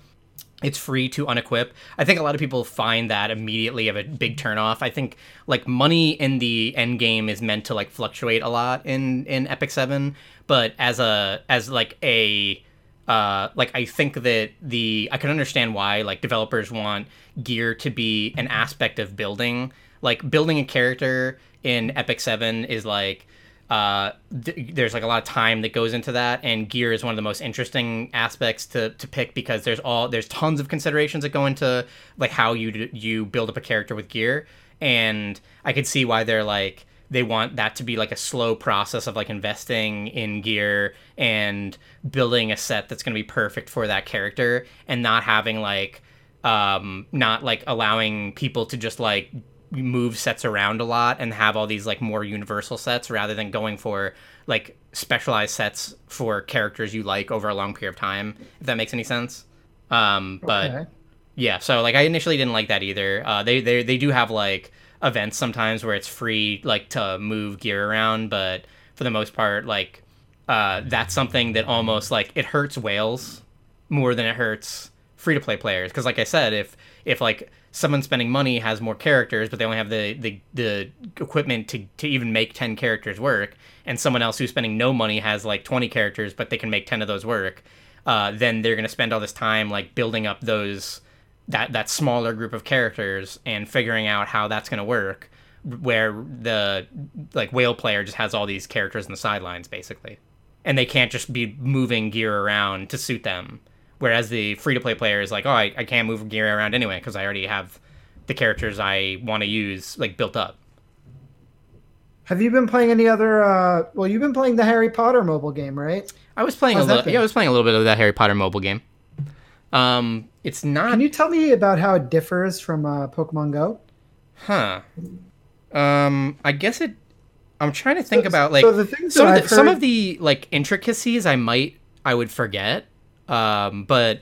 [SPEAKER 2] it's free to unequip. I think a lot of people find that immediately of a big turnoff. I think like money in the end game is meant to like fluctuate a lot in in Epic 7, but as a as like a uh like I think that the I can understand why like developers want gear to be an aspect of building. Like building a character in Epic 7 is like uh, th- there's like a lot of time that goes into that, and gear is one of the most interesting aspects to, to pick because there's all there's tons of considerations that go into like how you you build up a character with gear, and I could see why they're like they want that to be like a slow process of like investing in gear and building a set that's going to be perfect for that character, and not having like um not like allowing people to just like move sets around a lot and have all these like more universal sets rather than going for like specialized sets for characters you like over a long period of time if that makes any sense. Um but
[SPEAKER 1] Okay.
[SPEAKER 2] yeah so like i initially didn't like that either. Uh they they, they do have like events sometimes where it's free like to move gear around but for the most part like uh that's something that almost like it hurts whales more than it hurts free to play players. Because like i said if if like someone spending money has more characters but they only have the the, the equipment to, to even make 10 characters work. And someone else who's spending no money has like 20 characters but they can make 10 of those work. Uh, then they're to spend all this time like building up those that that smaller group of characters and figuring out how that's to work where the like whale player just has all these characters in the sidelines basically. And they can't just be moving gear around to suit them whereas the free to play player is like oh I, I can't move gear around anyway because i already have the characters i want to use like built up
[SPEAKER 1] Have you been playing any other? Uh, well, you've been playing the Harry Potter mobile game, right?
[SPEAKER 2] i was playing a
[SPEAKER 1] How's that
[SPEAKER 2] little yeah i was playing a little bit of that harry potter mobile game um it's not
[SPEAKER 1] Can you tell me about how it differs from uh, Pokemon Go?
[SPEAKER 2] Huh. Um, I guess it. I'm trying to think
[SPEAKER 1] So-
[SPEAKER 2] about like
[SPEAKER 1] so the things
[SPEAKER 2] some of the,
[SPEAKER 1] I've
[SPEAKER 2] some of the like intricacies I might I would forget. Um, but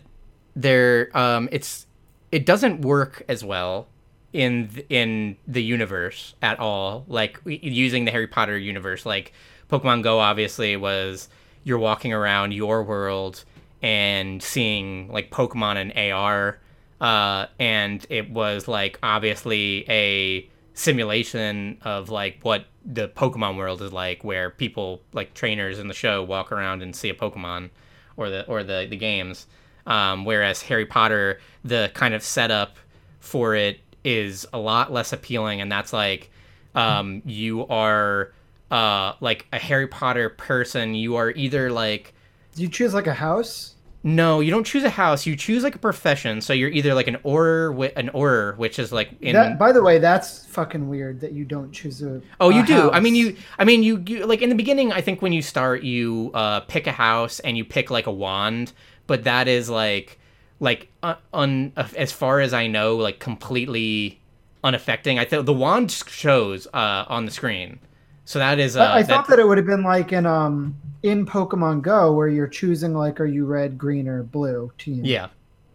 [SPEAKER 2] there um it's it doesn't work as well in th- in the universe at all. Like using the Harry Potter universe, like Pokemon Go obviously was you're walking around your world and seeing like Pokemon and AR, uh, and it was like obviously a simulation of like what the Pokemon world is like, where people like trainers in the show walk around and see a Pokemon, or the or the the games. Um, whereas Harry Potter, the kind of setup for it is a lot less appealing, and that's like um, you are uh, like a Harry Potter person. You are either like
[SPEAKER 1] you choose like a house?
[SPEAKER 2] No, you don't choose a house. You choose like a profession. So you're either like an Auror, an Auror, which is like in.
[SPEAKER 1] that, by the way, that's fucking weird that you don't choose a.
[SPEAKER 2] oh, you
[SPEAKER 1] a
[SPEAKER 2] do. I mean, you. I mean, you, you. Like in the beginning, I think when you start, you uh, pick a house and you pick like a wand, but that is like, like uh, un, as far as I know, like completely unaffecting. I thought the wand shows uh, on the screen. So that is. Uh,
[SPEAKER 1] I, I thought that, that it would have been like in um in Pokemon Go where you're choosing like are you red, green, or blue team.
[SPEAKER 2] Yeah.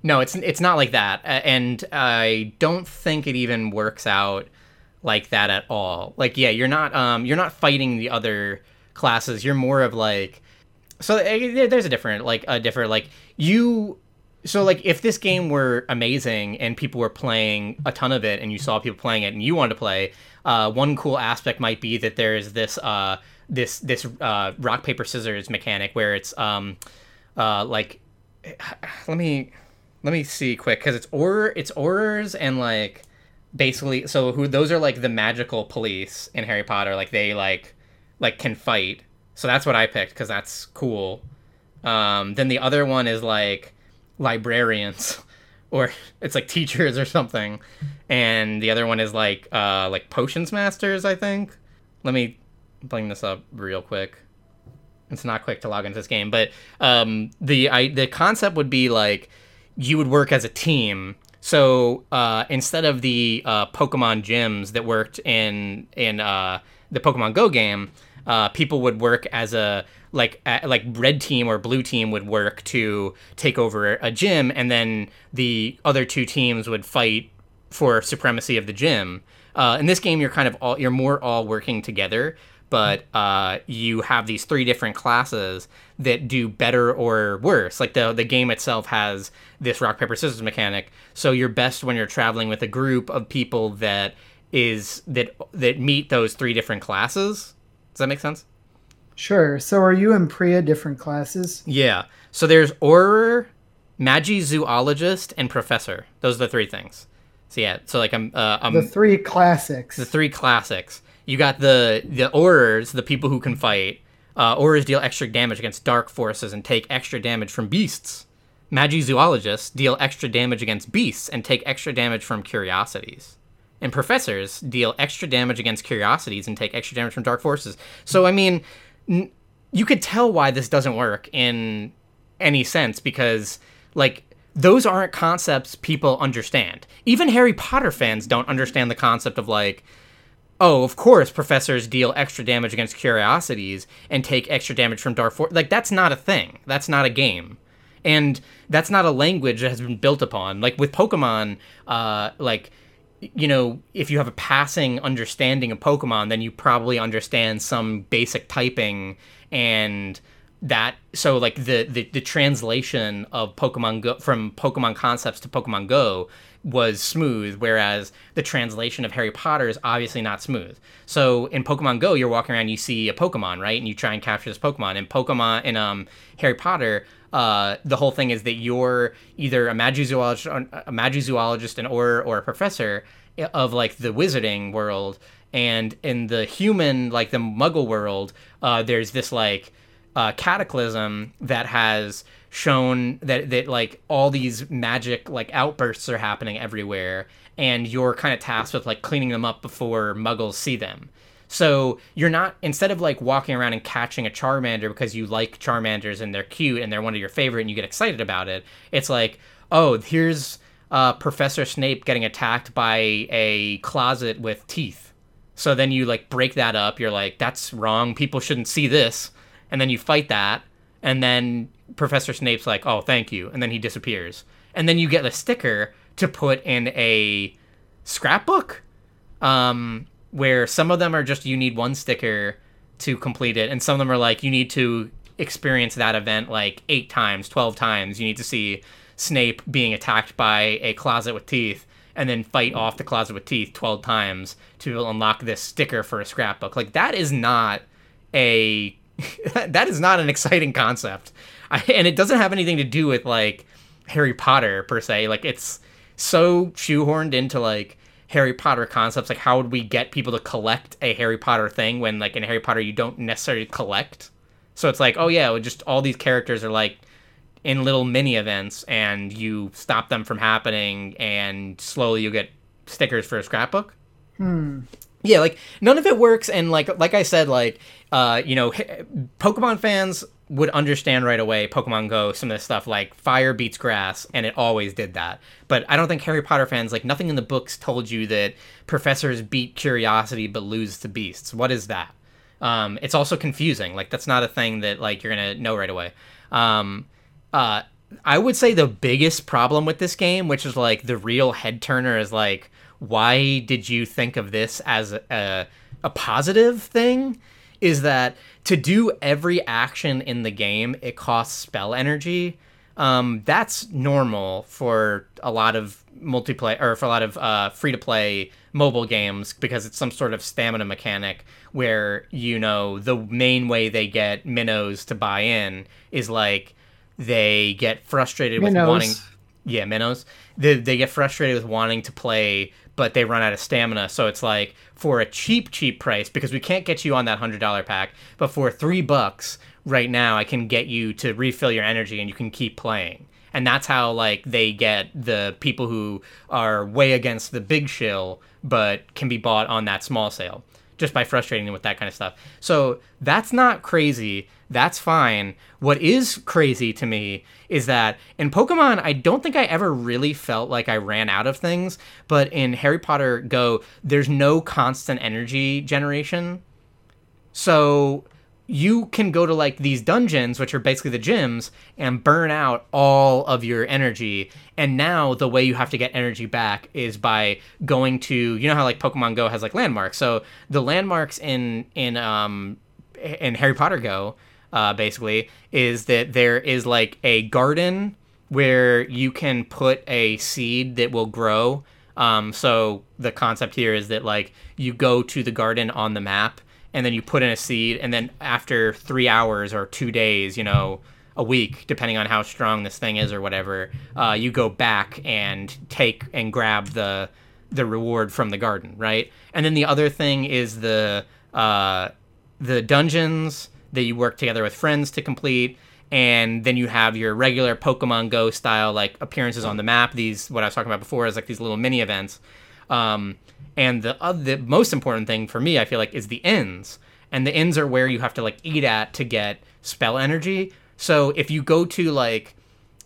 [SPEAKER 2] No, it's it's not like that, and I don't think it even works out like that at all. Like, yeah, you're not um you're not fighting the other classes. You're more of like so eh, there's a different like a different like you so like if this game were amazing and people were playing a ton of it and you saw people playing it and you wanted to play uh, one cool aspect might be that there's this uh, this this uh, rock paper scissors mechanic where it's um, uh, like let me let me see quick because it's or it's Aurors and like basically so who those are like the magical police in Harry Potter like they like like can fight so that's what I picked because that's cool. Um, then the other one is like librarians, or it's like teachers or something, and the other one is like uh, like potions masters. I think. Let me bring this up real quick. It's not quick to log into this game, but um, the I, the concept would be like you would work as a team. So uh, instead of the uh, Pokemon gyms that worked in in uh, the Pokemon Go game, uh, people would work as a like a, like red team or blue team would work to take over a gym, and then the other two teams would fight for supremacy of the gym. Uh, in this game, you're kind of all you're more all working together, but uh, you have these three different classes that do better or worse. Like the the game itself has this rock paper scissors mechanic, so you're best when you're traveling with a group of people that is that that meet those three different classes does that make sense?
[SPEAKER 1] Sure. So are you and Priya different classes?
[SPEAKER 2] Yeah. So there's Auror, Magizoologist, and Professor. Those are the three things. So yeah. So like I'm, uh, I'm
[SPEAKER 1] the three classics.
[SPEAKER 2] The three classics. You got the the Aurors, the people who can fight. Uh, Aurors deal extra damage against dark forces and take extra damage from beasts. Magi zoologists deal extra damage against beasts and take extra damage from curiosities and professors deal extra damage against curiosities and take extra damage from dark forces. So I mean, n- you could tell why this doesn't work in any sense because like those aren't concepts people understand. Even Harry Potter fans don't understand the concept of like oh, of course, professors deal extra damage against curiosities and take extra damage from dark force. Like that's not a thing. That's not a game. And that's not a language that has been built upon. Like with Pokemon, uh, like you know, if you have a passing understanding of Pokemon, then you probably understand some basic typing and that so like the, the the translation of Pokemon Go from Pokemon concepts to Pokemon Go was smooth, whereas the translation of Harry Potter is obviously not smooth. So in Pokemon Go, you're walking around, you see a Pokemon, right, and you try and capture this Pokemon. In Pokemon, in um Harry Potter, uh, the whole thing is that you're either a magizoologist, a magizoologist, an or or a professor of like the wizarding world, and in the human, like the Muggle world, uh, there's this like uh, cataclysm that has shown that that like all these magic like outbursts are happening everywhere, and you're kind of tasked with like cleaning them up before Muggles see them. So you're not instead of like walking around and catching a Charmander because you like Charmanders and they're cute and they're one of your favorite and you get excited about it. It's like, oh, here's uh, Professor Snape getting attacked by a closet with teeth. So then you like break that up. You're like, that's wrong. People shouldn't see this. And then you fight that. And then Professor Snape's like, oh, thank you. And then he disappears. And then you get a sticker to put in a scrapbook. Um, where some of them are just you need one sticker to complete it, and some of them are like you need to experience that event like eight times, twelve times. You need to see Snape being attacked by a closet with teeth, and then fight off the closet with teeth twelve times to unlock this sticker for a scrapbook. Like that is not a that is not an exciting concept, I, and it doesn't have anything to do with like Harry Potter per se. Like it's so shoehorned into like Harry Potter concepts. Like, how would we get people to collect a Harry Potter thing when, like, in Harry Potter, you don't necessarily collect? So it's like, oh yeah, just all these characters are like in little mini events, and you stop them from happening, and slowly you get stickers for a scrapbook.
[SPEAKER 1] Hmm.
[SPEAKER 2] Yeah, like none of it works, and like like I said, like uh, you know, Pokemon fans would understand right away Pokemon Go, some of this stuff like fire beats grass, and it always did that. But I don't think Harry Potter fans, like, nothing in the books told you that professors beat curiosity but lose to beasts. What is that? Um, it's also confusing. Like that's not a thing that like you're gonna know right away. Um, uh, I would say the biggest problem with this game, which is like the real head turner, is like, why did you think of this as a, a positive thing? Is that to do every action in the game, it costs spell energy. Um, that's normal for a lot of multiplayer or for a lot of uh, free to play mobile games because it's some sort of stamina mechanic where you know the main way they get minnows to buy in is like they get frustrated
[SPEAKER 1] Minnows.
[SPEAKER 2] with wanting yeah minnows they, they get frustrated with wanting to play but they run out of stamina. So it's like for a cheap cheap price because we can't get you on that hundred dollar pack but for three bucks right now i can get you to refill your energy and you can keep playing. And that's how like they get the people who are way against the big shill but can be bought on that small sale just by frustrating them with that kind of stuff. So that's not crazy. That's fine. What is crazy to me is that in pokemon i don't think i ever really felt like i ran out of things but in harry potter go there's no constant energy generation. So you can go to like these dungeons, which are basically the gyms, and burn out all of your energy. And now the way you have to get energy back is by going to you know how like Pokemon Go has like landmarks. So the landmarks in in um in Harry Potter Go uh, basically is that there is like a garden where you can put a seed that will grow. Um, so the concept here is that like you go to the garden on the map and then you put in a seed and then after three hours or two days you know a week depending on how strong this thing is or whatever uh, you go back and take and grab the the reward from the garden right? And then the other thing is the uh, the dungeons that you work together with friends to complete and then you have your regular pokemon go style like appearances on the map these what i was talking about before is like these little mini events. Um, and the the most important thing for me, I feel like, is the ends. And the ends are where you have to like eat at to get spell energy. So if you go to like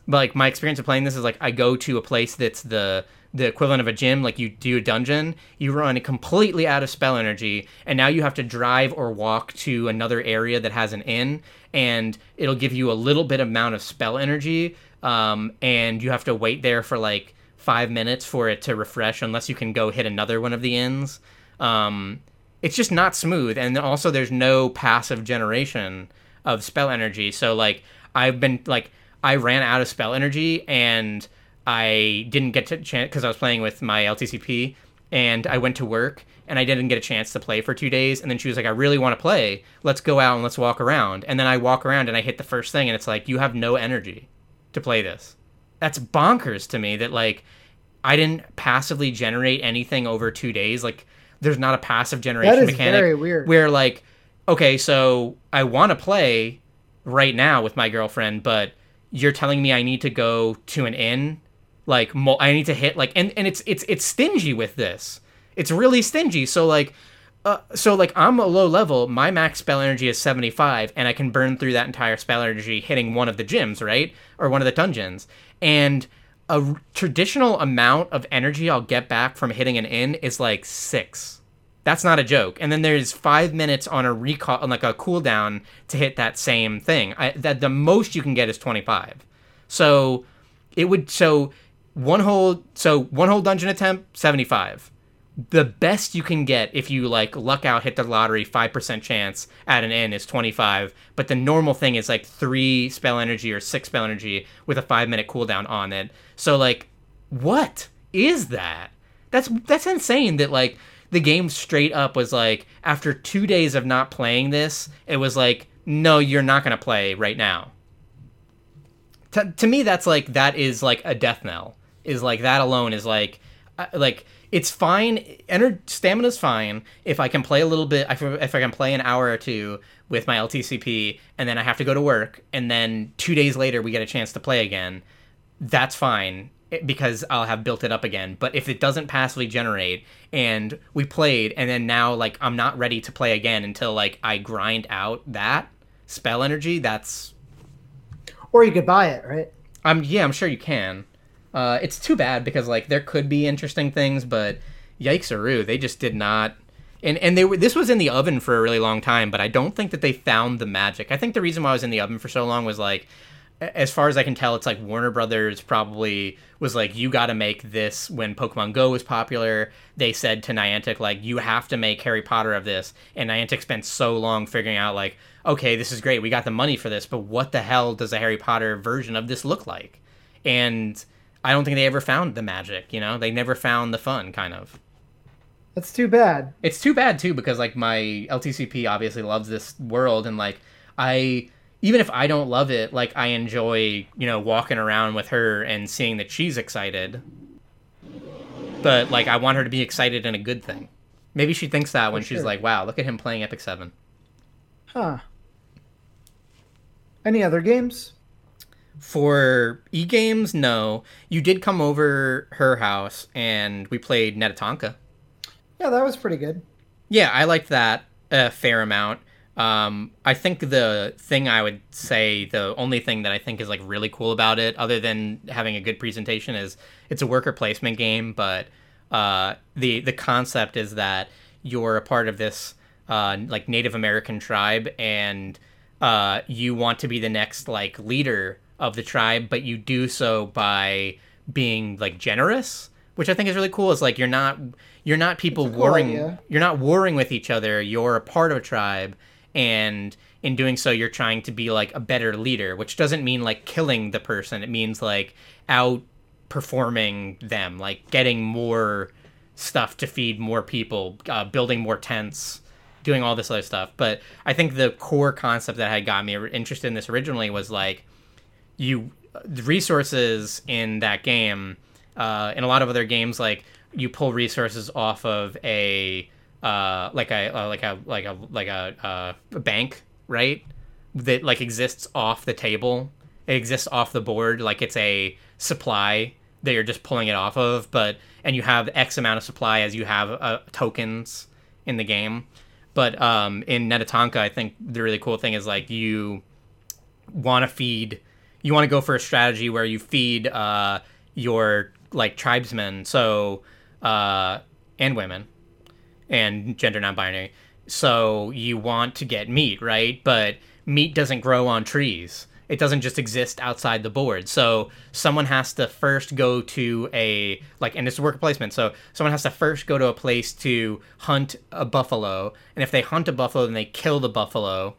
[SPEAKER 2] like my experience of playing this is like I go to a place that's the the equivalent of a gym, like you do a dungeon, you run completely out of spell energy, and now you have to drive or walk to another area that has an inn, and it'll give you a little bit amount of spell energy, um, and you have to wait there for like five minutes for it to refresh unless you can go hit another one of the ends. Um, it's just not smooth, and also there's no passive generation of spell energy. So like I've been like I ran out of spell energy and I didn't get to chance because I was playing with my LTCP and I went to work and I didn't get a chance to play for two days. And then she was like, I really want to play. Let's go out and let's walk around. And then I walk around and I hit the first thing and it's like, you have no energy to play this that's bonkers to me that like I didn't passively generate anything over two days. Like there's not a passive generation
[SPEAKER 1] That is
[SPEAKER 2] mechanic
[SPEAKER 1] very weird.
[SPEAKER 2] where like okay, so I want to play right now with my girlfriend, but you're telling me I need to go to an inn, like I need to hit like and and it's it's it's stingy with this. It's really stingy. So like uh, so like I'm a low level, my max spell energy is 75 and I can burn through that entire spell energy hitting one of the gyms, right? Or one of the dungeons. And a r- traditional amount of energy I'll get back from hitting an inn is like 6. That's not a joke. And then there's 5 minutes on a recall on like a cooldown to hit that same thing. I, that the most you can get is 25. So it would so one whole so one whole dungeon attempt 75 the best you can get if you like luck out hit the lottery 5% chance at an inn is 25 but the normal thing is like 3 spell energy or 6 spell energy with a 5 minute cooldown on it. So like what is that? That's that's insane that like the game straight up was like after 2 days of not playing this it was like no you're not going to play right now. To, to me that's like that is like a death knell. Is like that alone is like uh, like it's fine Ener- stamina's fine if i can play a little bit if, if i can play an hour or two with my ltcp and then i have to go to work and then two days later we get a chance to play again that's fine eh, because i'll have built it up again but if it doesn't passively generate and we played and then now like i'm not ready to play again until like i grind out that spell energy that's
[SPEAKER 1] Or you could buy it, right?
[SPEAKER 2] I'm yeah, I'm sure you can. Uh, it's too bad because like there could be interesting things, but yikes they just did not. and and they were this was in the oven for a really long time, but I don't think that they found the magic. I think the reason why I was in the oven for so long was like as far as I can tell, it's like Warner Brothers probably was like, you got to make this when Pokemon Go was popular. They said to Niantic, like, you have to make Harry Potter of this. And Niantic spent so long figuring out, like, okay, this is great. We got the money for this, but what the hell does a Harry Potter version of this look like? And I don't think they ever found the magic, you know? They never found the fun, kind of.
[SPEAKER 1] That's too bad.
[SPEAKER 2] It's too bad, too, because, like, my LTCP obviously loves this world, and, like, I even if I don't love it, like I enjoy, you know, walking around with her and seeing that she's excited. But like I want her to be excited in a good thing. Maybe she thinks that when she's like, "Wow, look at him playing Epic 7."
[SPEAKER 1] Huh. Any other games?
[SPEAKER 2] For e games, no. You did come over her house and we played Netatonka.
[SPEAKER 1] Yeah, that was pretty good.
[SPEAKER 2] Yeah, I liked that a fair amount. Um, I think the thing I would say, the only thing that I think is like really cool about it, other than having a good presentation, is it's a worker placement game. But uh, the the concept is that you're a part of this uh, like Native American tribe, and uh, you want to be the next like leader of the tribe, but you do so by being like generous, which I think is really cool. Is like you're not you're not people cool warring idea. you're not warring with each other. You're a part of a tribe and in doing so you're trying to be like a better leader which doesn't mean like killing the person it means like outperforming them like getting more stuff to feed more people uh, building more tents doing all this other stuff but i think the core concept that had got me interested in this originally was like you the resources in that game uh, in a lot of other games like you pull resources off of a uh, like a uh, like a like a like a, uh, a bank, right? That like exists off the table. It exists off the board, like it's a supply that you're just pulling it off of. But and you have X amount of supply as you have uh, tokens in the game. But um, in Netatonka, I think the really cool thing is like you want to feed, you want to go for a strategy where you feed uh, your like tribesmen, so uh, and women and gender non-binary. So you want to get meat, right? But meat doesn't grow on trees. It doesn't just exist outside the board. So someone has to first go to a like, and it's worker placement. So someone has to first go to a place to hunt a buffalo, and if they hunt a buffalo and they kill the buffalo,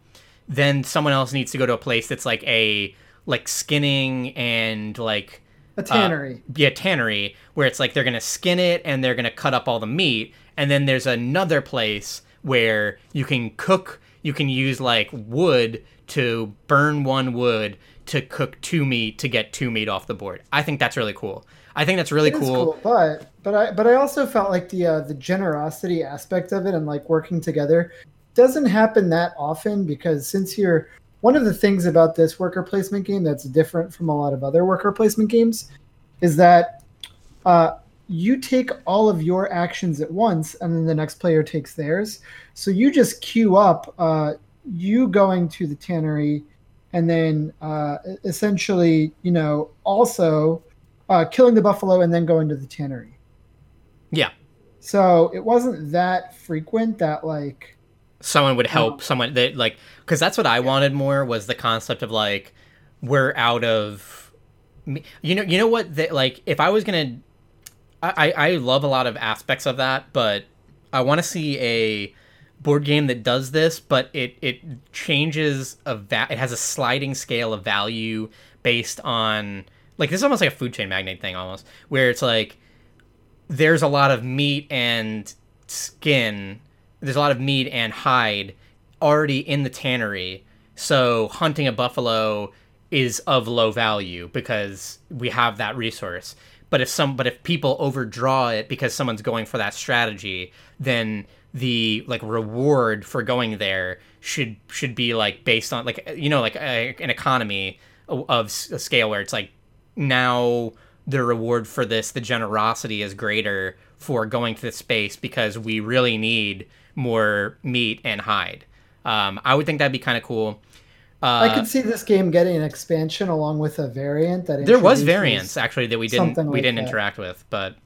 [SPEAKER 2] then someone else needs to go to a place that's like a like skinning and like
[SPEAKER 1] a tannery.
[SPEAKER 2] Uh, yeah, tannery where it's like they're gonna skin it and they're gonna cut up all the meat, and then there's another place where you can cook you can use like wood to burn one wood to cook two meat to get two meat off the board i think that's really cool i think that's really cool. cool.
[SPEAKER 1] but but i but i also felt like the uh, the generosity aspect of it and like working together doesn't happen that often because since you're one of the things about this worker placement game that's different from a lot of other worker placement games is that uh, you take all of your actions at once and then the next player takes theirs. So you just queue up uh, you going to the tannery and then uh, essentially you know also uh, killing the buffalo and then going to the tannery.
[SPEAKER 2] Yeah.
[SPEAKER 1] So it wasn't that frequent that like
[SPEAKER 2] someone would help um, someone that like because that's what i wanted more was the concept of like we're out of you know you know what that like if i was gonna I, I love a lot of aspects of that, but I want to see a board game that does this, but it it changes a va- it has a sliding scale of value based on like this is almost like a food chain magnate thing almost, where it's like there's a lot of meat and skin, there's a lot of meat and hide already in the tannery. So hunting a buffalo is of low value because we have that resource but if some but if people overdraw it because someone's going for that strategy then the like reward for going there should should be like based on like you know like a, an economy of, a scale where it's like now the reward for this the generosity is greater for going to the space because we really need more meat and hide um, i would think that'd be kind of cool
[SPEAKER 1] uh, I could see this game getting an expansion along with a variant that
[SPEAKER 2] there was variants actually that we didn't we didn't that. interact with, but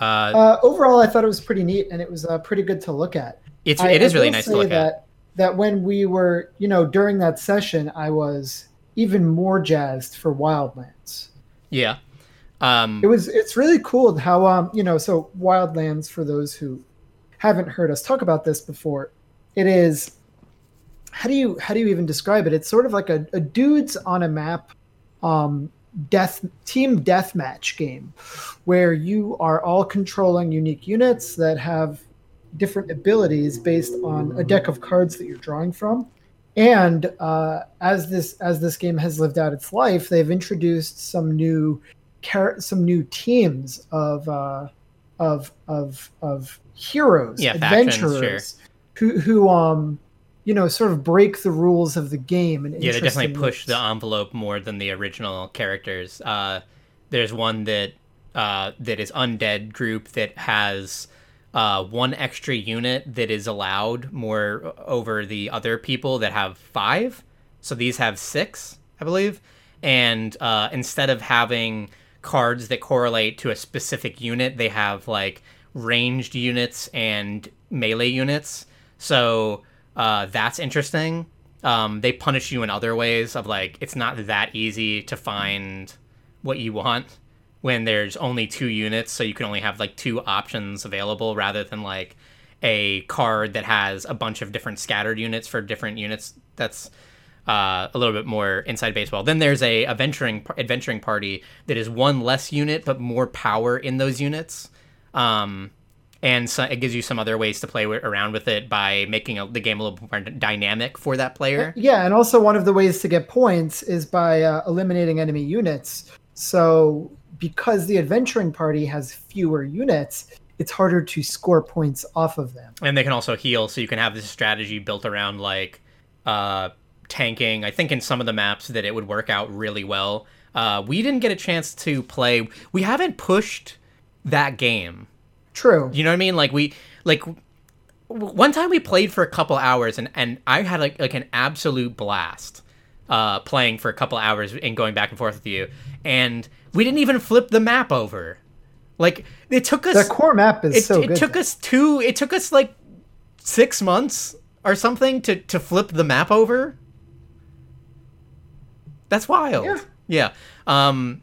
[SPEAKER 2] Uh,
[SPEAKER 1] Uh, overall, I thought it was pretty neat, and it was uh, pretty good to look at.
[SPEAKER 2] it's
[SPEAKER 1] I-
[SPEAKER 2] it is
[SPEAKER 1] I
[SPEAKER 2] really nice to look
[SPEAKER 1] that,
[SPEAKER 2] at.
[SPEAKER 1] That that when we were, you know, during that session, I was even more jazzed for Wildlands.
[SPEAKER 2] Yeah. Um,
[SPEAKER 1] It was. It's really cool how, um, you know, so Wildlands for those who haven't heard us talk about this before, it is. How do you how do you even describe it? It's sort of like a, a dudes on a map, um, death team deathmatch game, where you are all controlling unique units that have different abilities based on a deck of cards that you're drawing from. And uh, as this as this game has lived out its life, they've introduced some new some new teams of uh, of of of heroes,
[SPEAKER 2] Yeah,
[SPEAKER 1] adventurers, who who um you know sort of break the rules of the game and
[SPEAKER 2] yeah, they definitely push the envelope more than the original characters. Uh, there's one that uh, that is undead group that has uh, one extra unit that is allowed more over the other people that have five. So these have six, I believe. And uh, instead of having cards that correlate to a specific unit, they have like ranged units and melee units. So uh, that's interesting. Um, they punish you in other ways of like it's not that easy to find what you want when there's only two units, so you can only have like two options available rather than like a card that has a bunch of different scattered units for different units. That's uh, a little bit more inside baseball. Then there's a adventuring adventuring party that is one less unit but more power in those units. Um, and so it gives you some other ways to play around with it by making a, the game a little more dynamic for that player.
[SPEAKER 1] Yeah, and also one of the ways to get points is by uh, eliminating enemy units. So because the adventuring party has fewer units, it's harder to score points off of them.
[SPEAKER 2] and they can also heal so you can have this strategy built around like uh tanking i think in some of the maps that it would work out really well uh we didn't get a chance to play we haven't pushed that game
[SPEAKER 1] True.
[SPEAKER 2] you know what i mean like we like one time we played for a couple hours and and i had like like an absolute blast uh playing for a couple hours and going back and forth with you and we didn't even flip the map over like it took us
[SPEAKER 1] The core map is
[SPEAKER 2] it,
[SPEAKER 1] so
[SPEAKER 2] it
[SPEAKER 1] good.
[SPEAKER 2] took
[SPEAKER 1] though.
[SPEAKER 2] us two it took us like six months or something to to flip the map over that's wild
[SPEAKER 1] Yeah.
[SPEAKER 2] yeah um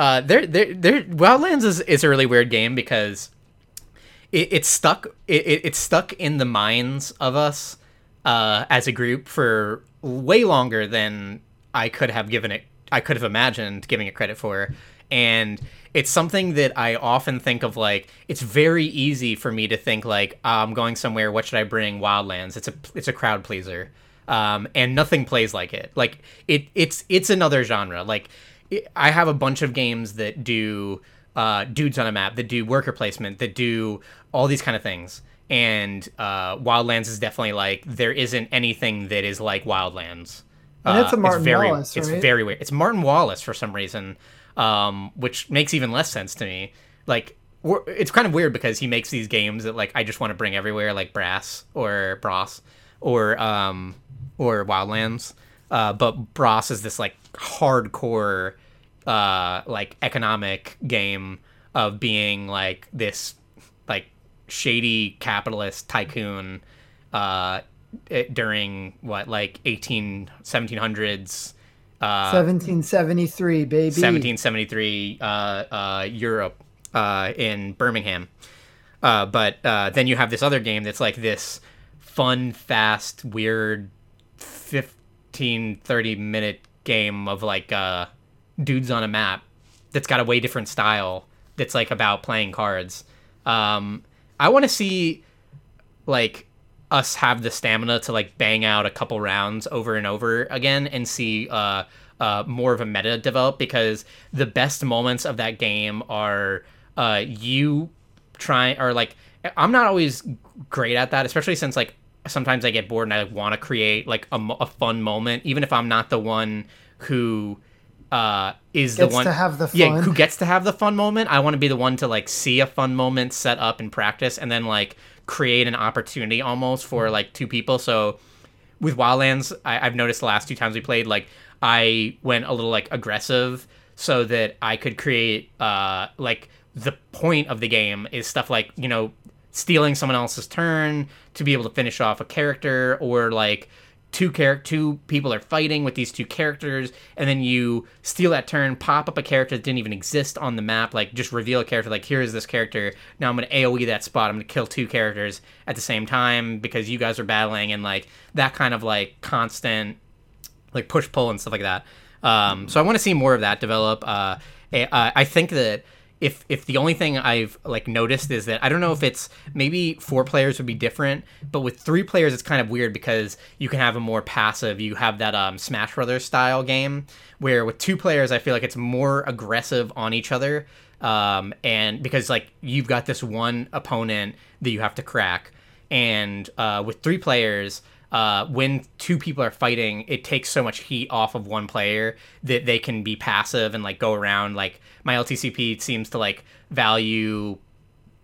[SPEAKER 2] uh there there there wildlands is, is a really weird game because it, it's stuck it, it, it's stuck in the minds of us uh as a group for way longer than i could have given it i could have imagined giving it credit for and it's something that i often think of like it's very easy for me to think like "Ah, i'm going somewhere what should i bring wildlands it's a it's a crowd pleaser um, and nothing plays like it. Like it, it's it's another genre. Like I have a bunch of games that do uh, dudes on a map, that do worker placement, that do all these kind of things. And uh, Wildlands is definitely like there isn't anything that is like Wildlands.
[SPEAKER 1] And it's a
[SPEAKER 2] Uh,
[SPEAKER 1] Martin
[SPEAKER 2] very,
[SPEAKER 1] Wallace,
[SPEAKER 2] It's very weird. It's Martin Wallace for some reason, um, which makes even less sense to me. Like it's kind of weird because he makes these games that like I just want to bring everywhere, like Brass or Bros or um or Wildlands. Uh, but Brass is this like hardcore uh like economic game of being like this like shady capitalist tycoon uh it, during what like 18 1700s uh
[SPEAKER 1] 1773, baby.
[SPEAKER 2] 1773 uh, uh, Europe uh, in Birmingham. Uh, but uh, then you have this other game that's like this fun, fast, weird 15, 30 minute game of like uh, dudes on a map that's got a way different style that's like about playing cards. Um, I want to see like us have the stamina to like bang out a couple rounds over and over again and see uh, uh, more of a meta develop because the best moments of that game are uh, you trying or like I'm not always great at that, especially since like sometimes I get bored and I like, want to create like a, a fun moment, even if I'm not the one who uh, is the one
[SPEAKER 1] to have the
[SPEAKER 2] yeah who gets to have the fun moment. I want to be the one to like see a fun moment set up and practice, and then like create an opportunity almost for like two people. So with Wildlands, I, I've noticed the last two times we played, like I went a little like aggressive so that I could create uh like the point of the game is stuff like you know stealing someone else's turn to be able to finish off a character or like two char- two people are fighting with these two characters and then you steal that turn pop up a character that didn't even exist on the map like just reveal a character like here is this character now i'm going to aoe that spot i'm going to kill two characters at the same time because you guys are battling and like that kind of like constant like push pull and stuff like that. Um, so i want to see more of that develop uh, I think that if if the only thing I've like noticed is that I don't know if it's maybe four players would be different, but with three players it's kind of weird because you can have a more passive. You have that um, Smash Brothers style game where with two players I feel like it's more aggressive on each other, um, and because like you've got this one opponent that you have to crack, and uh, with three players uh, when two people are fighting, it takes so much heat off of one player that they can be passive and like go around. Like my LTCP seems to like value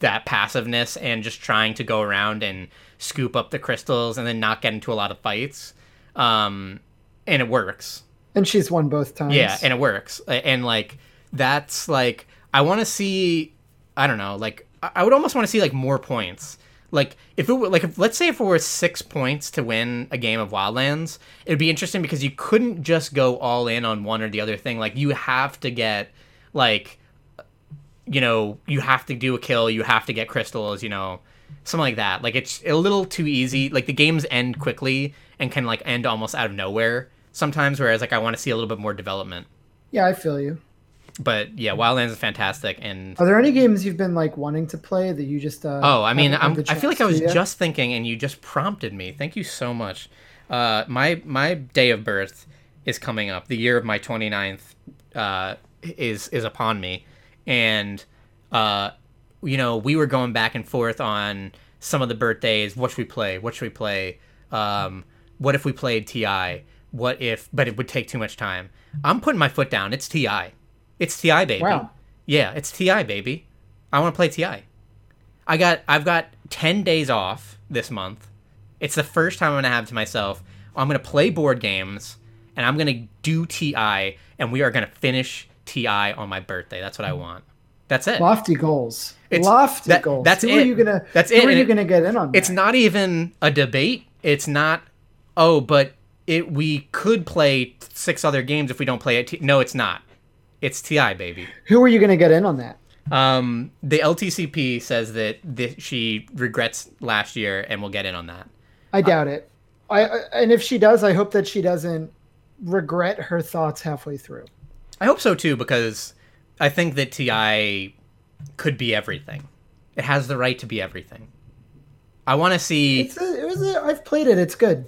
[SPEAKER 2] that passiveness and just trying to go around and scoop up the crystals and then not get into a lot of fights. Um, and it works.
[SPEAKER 1] And she's won both times.
[SPEAKER 2] Yeah, and it works. And like that's like I want to see. I don't know. Like I would almost want to see like more points like if it were like if, let's say if it were six points to win a game of Wildlands, it'd be interesting because you couldn't just go all in on one or the other thing. Like you have to get like you know you have to do a kill, you have to get crystals, you know something like that. Like it's a little too easy. Like the games end quickly and can like end almost out of nowhere sometimes. Whereas like I want to see a little bit more development.
[SPEAKER 1] Yeah, I feel you
[SPEAKER 2] but yeah, Wildlands is fantastic. And
[SPEAKER 1] are there any games you've been like wanting to play that you just? Uh,
[SPEAKER 2] oh, I mean, I'm, I feel like I was just thinking, and you just prompted me. Thank you so much. Uh, my my day of birth is coming up. The year of my 29th uh, is is upon me, and uh, you know, we were going back and forth on some of the birthdays. What should we play? What should we play? Um, what if we played Ti? What if? But it would take too much time. I'm putting my foot down. It's Ti. It's Ti, baby. Wow. Yeah, it's Ti, baby. I want to play Ti. I got I've got 10 days off this month. It's the first time I'm going to have to myself. I'm going to play board games and I'm going to do TI and we are going to finish TI on my birthday. That's what I want. That's it.
[SPEAKER 1] Lofty goals. It's, Lofty that, goals.
[SPEAKER 2] That's
[SPEAKER 1] who
[SPEAKER 2] it.
[SPEAKER 1] Are you gonna,
[SPEAKER 2] that's
[SPEAKER 1] who
[SPEAKER 2] it.
[SPEAKER 1] Who are you going to get in on
[SPEAKER 2] that? It's not even a debate. It's not, oh, but it we could play six other games if we don't play it. No, it's not. It's Ti, baby.
[SPEAKER 1] Who are you going to get in on that?
[SPEAKER 2] Um, the LTCP says that th- she regrets last year and will get in on that.
[SPEAKER 1] I doubt uh, it. I, I and if she does, I hope that she doesn't regret her thoughts halfway through.
[SPEAKER 2] I hope so too because I think that Ti could be everything. It has the right to be everything. I want to see.
[SPEAKER 1] It's a, it was a, I've played it. It's good.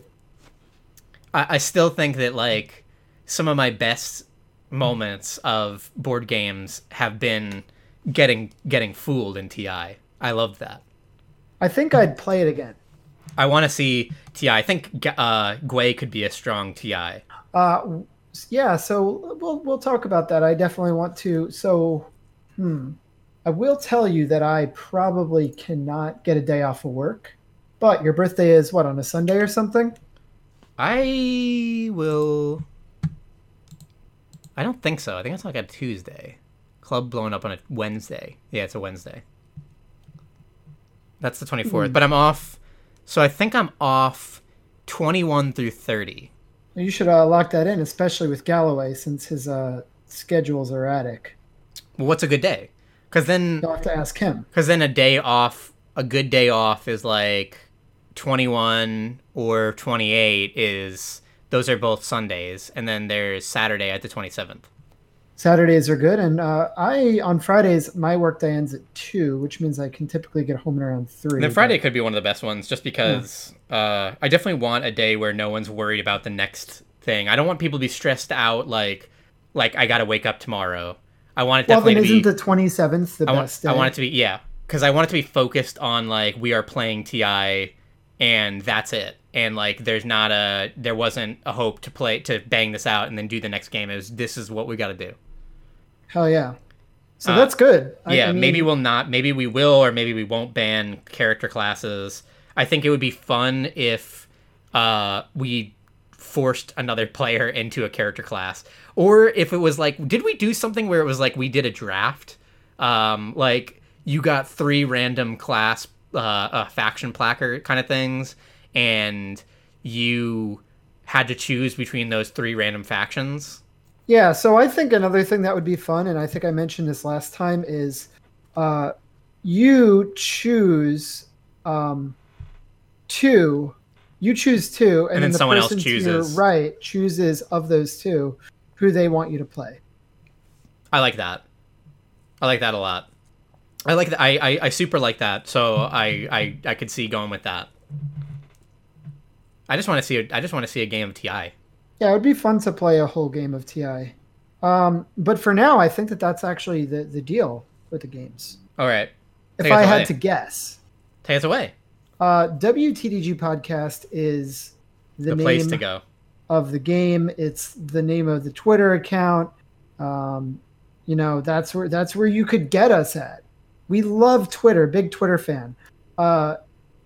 [SPEAKER 2] I, I still think that like some of my best moments of board games have been getting getting fooled in TI. I loved that.
[SPEAKER 1] I think I'd play it again.
[SPEAKER 2] I want to see TI. I think uh, Gwei could be a strong TI.
[SPEAKER 1] Uh, yeah. So we'll we'll talk about that. I definitely want to. So, hmm. I will tell you that I probably cannot get a day off of work. But your birthday is what on a Sunday or something?
[SPEAKER 2] I will I don't think so. I think it's like a Tuesday. Club blowing up on a Wednesday. Yeah, it's a Wednesday. That's the 24th. Mm. But I'm off. So I think I'm off 21 through 30.
[SPEAKER 1] You should uh, lock that in, especially with Galloway, since his uh, schedule's erratic.
[SPEAKER 2] Well, what's a good day? Because then
[SPEAKER 1] you'll have to ask him.
[SPEAKER 2] Because then a day off, a good day off is like 21 or 28 is those are both Sundays, and then there's Saturday at the 27th.
[SPEAKER 1] Saturdays are good, and uh, I on Fridays my workday ends at two, which means I can typically get home around three.
[SPEAKER 2] The Friday but... could be one of the best ones, just because yeah. uh, I definitely want a day where no one's worried about the next thing. I don't want people to be stressed out, like like I got to wake up tomorrow. I want it definitely well, then
[SPEAKER 1] isn't
[SPEAKER 2] be,
[SPEAKER 1] the twenty seventh the
[SPEAKER 2] I
[SPEAKER 1] best
[SPEAKER 2] day? I want it to be yeah, because I want it to be focused on like we are playing Ti, and that's it and like there's not a there wasn't a hope to play to bang this out and then do the next game. Is this is what we got to do.
[SPEAKER 1] Hell yeah. So uh, that's good.
[SPEAKER 2] Yeah I mean... maybe we'll not maybe we will or maybe we won't ban character classes. I think it would be fun if uh we forced another player into a character class. Or if it was like did we do something where it was like we did a draft? Um, like you got three random class uh, uh, faction placard kind of things, and you had to choose between those three random factions.
[SPEAKER 1] Yeah, so I think another thing that would be fun, and I think I mentioned this last time, is uh, you choose um, two. You choose two, and,
[SPEAKER 2] And then
[SPEAKER 1] the
[SPEAKER 2] someone else
[SPEAKER 1] person your
[SPEAKER 2] chooses.
[SPEAKER 1] right chooses of those two who they want you to play.
[SPEAKER 2] I like that. I like that a lot. I like that. I, I, I super like that. So I, I I could see going with that. I just want to see. A, I just want to see a game of TI.
[SPEAKER 1] Yeah, it would be fun to play a whole game of TI. Um, but for now, I think that that's actually the, the deal with the games.
[SPEAKER 2] All right,
[SPEAKER 1] If
[SPEAKER 2] Take us
[SPEAKER 1] I
[SPEAKER 2] away.
[SPEAKER 1] had to guess,
[SPEAKER 2] take us away.
[SPEAKER 1] uh, WTDG podcast is the,
[SPEAKER 2] The,
[SPEAKER 1] name
[SPEAKER 2] place to go.
[SPEAKER 1] of the game. It's the name of the Twitter account. Um, you know, that's where that's where you could get us at. We love Twitter, big Twitter fan. Uh,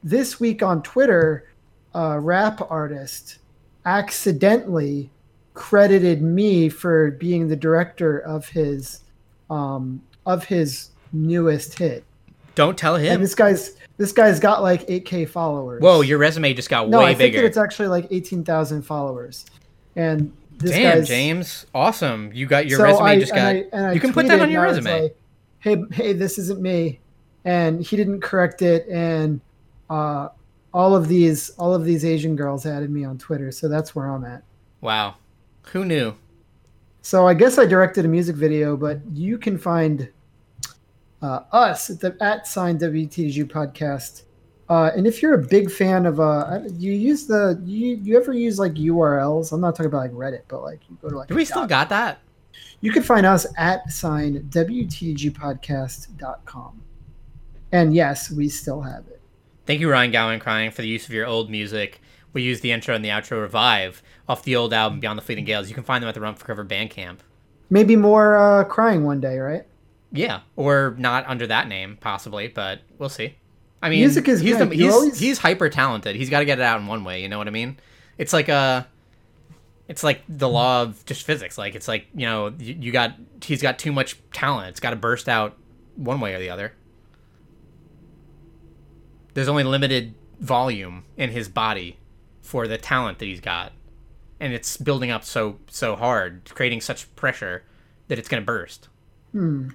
[SPEAKER 1] this week on Twitter, a rap artist accidentally credited me for being the director of his um, of his newest hit.
[SPEAKER 2] Don't tell
[SPEAKER 1] And
[SPEAKER 2] him.
[SPEAKER 1] this guy's this guy's got like 8k followers.
[SPEAKER 2] Whoa, your resume just got
[SPEAKER 1] No,
[SPEAKER 2] way
[SPEAKER 1] I think that
[SPEAKER 2] bigger.
[SPEAKER 1] it's actually like 18,000 followers. And this
[SPEAKER 2] Damn,
[SPEAKER 1] guy's,
[SPEAKER 2] James, awesome! You got your
[SPEAKER 1] so
[SPEAKER 2] resume
[SPEAKER 1] I-
[SPEAKER 2] just
[SPEAKER 1] and
[SPEAKER 2] got.
[SPEAKER 1] I- and I
[SPEAKER 2] you can put that on your resume.
[SPEAKER 1] like, hey, hey, this isn't me. And he didn't correct it. And uh, all of these, all of these Asian girls added me on Twitter. So that's where I'm at.
[SPEAKER 2] wow, who knew?
[SPEAKER 1] So I guess I directed a music video, but you can find uh, us at the at sign WTG podcast. Uh, and if you're a big fan of uh, you use the you you ever use like URLs? I'm not talking about like Reddit, but like you go to like
[SPEAKER 2] Do we still got that?
[SPEAKER 1] you can find us at sign WTGpodcast.com. And yes, we still have it.
[SPEAKER 2] Thank you, Ryan Gowan Crying, for the use of your old music. We use the intro and the outro Revive off the old album Beyond the Fleeting Gales. You can find them at the for Cover Bandcamp.
[SPEAKER 1] Maybe more uh, crying one day, right?
[SPEAKER 2] Yeah, or not under that name, possibly, but we'll see. I mean,
[SPEAKER 1] Music is
[SPEAKER 2] he's, the, he's,
[SPEAKER 1] always-
[SPEAKER 2] he's hyper talented. He's got to get it out in one way. You know what I mean? It's like a, it's like the law of just physics. Like it's like you know you, you got he's got too much talent. It's got to burst out one way or the other. There's only limited volume in his body for the talent that he's got, and it's building up so so hard, creating such pressure that it's gonna burst.
[SPEAKER 1] Hmm.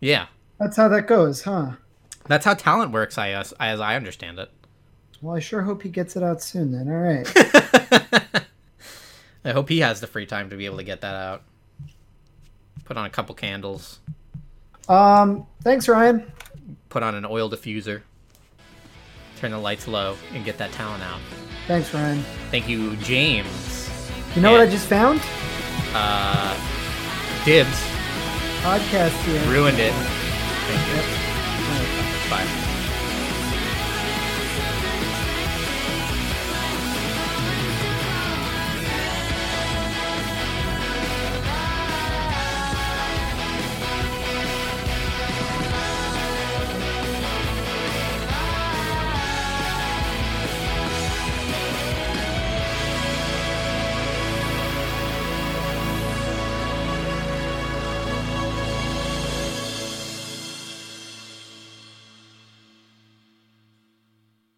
[SPEAKER 2] Yeah.
[SPEAKER 1] That's how that goes, huh?
[SPEAKER 2] That's how talent works, I as, as I understand it.
[SPEAKER 1] Well, I sure hope he gets it out soon then. All right.
[SPEAKER 2] I hope he has the free time to be able to get that out. Put on a couple candles,
[SPEAKER 1] um, thanks, Ryan.
[SPEAKER 2] put on an oil diffuser, turn the lights low, and get that talent out.
[SPEAKER 1] Thanks, Ryan.
[SPEAKER 2] Thank you, James.
[SPEAKER 1] You know what I just found?
[SPEAKER 2] Uh, Dibs
[SPEAKER 1] Podcast here.
[SPEAKER 2] ruined it. Thank you.
[SPEAKER 1] Yep.
[SPEAKER 2] Bye.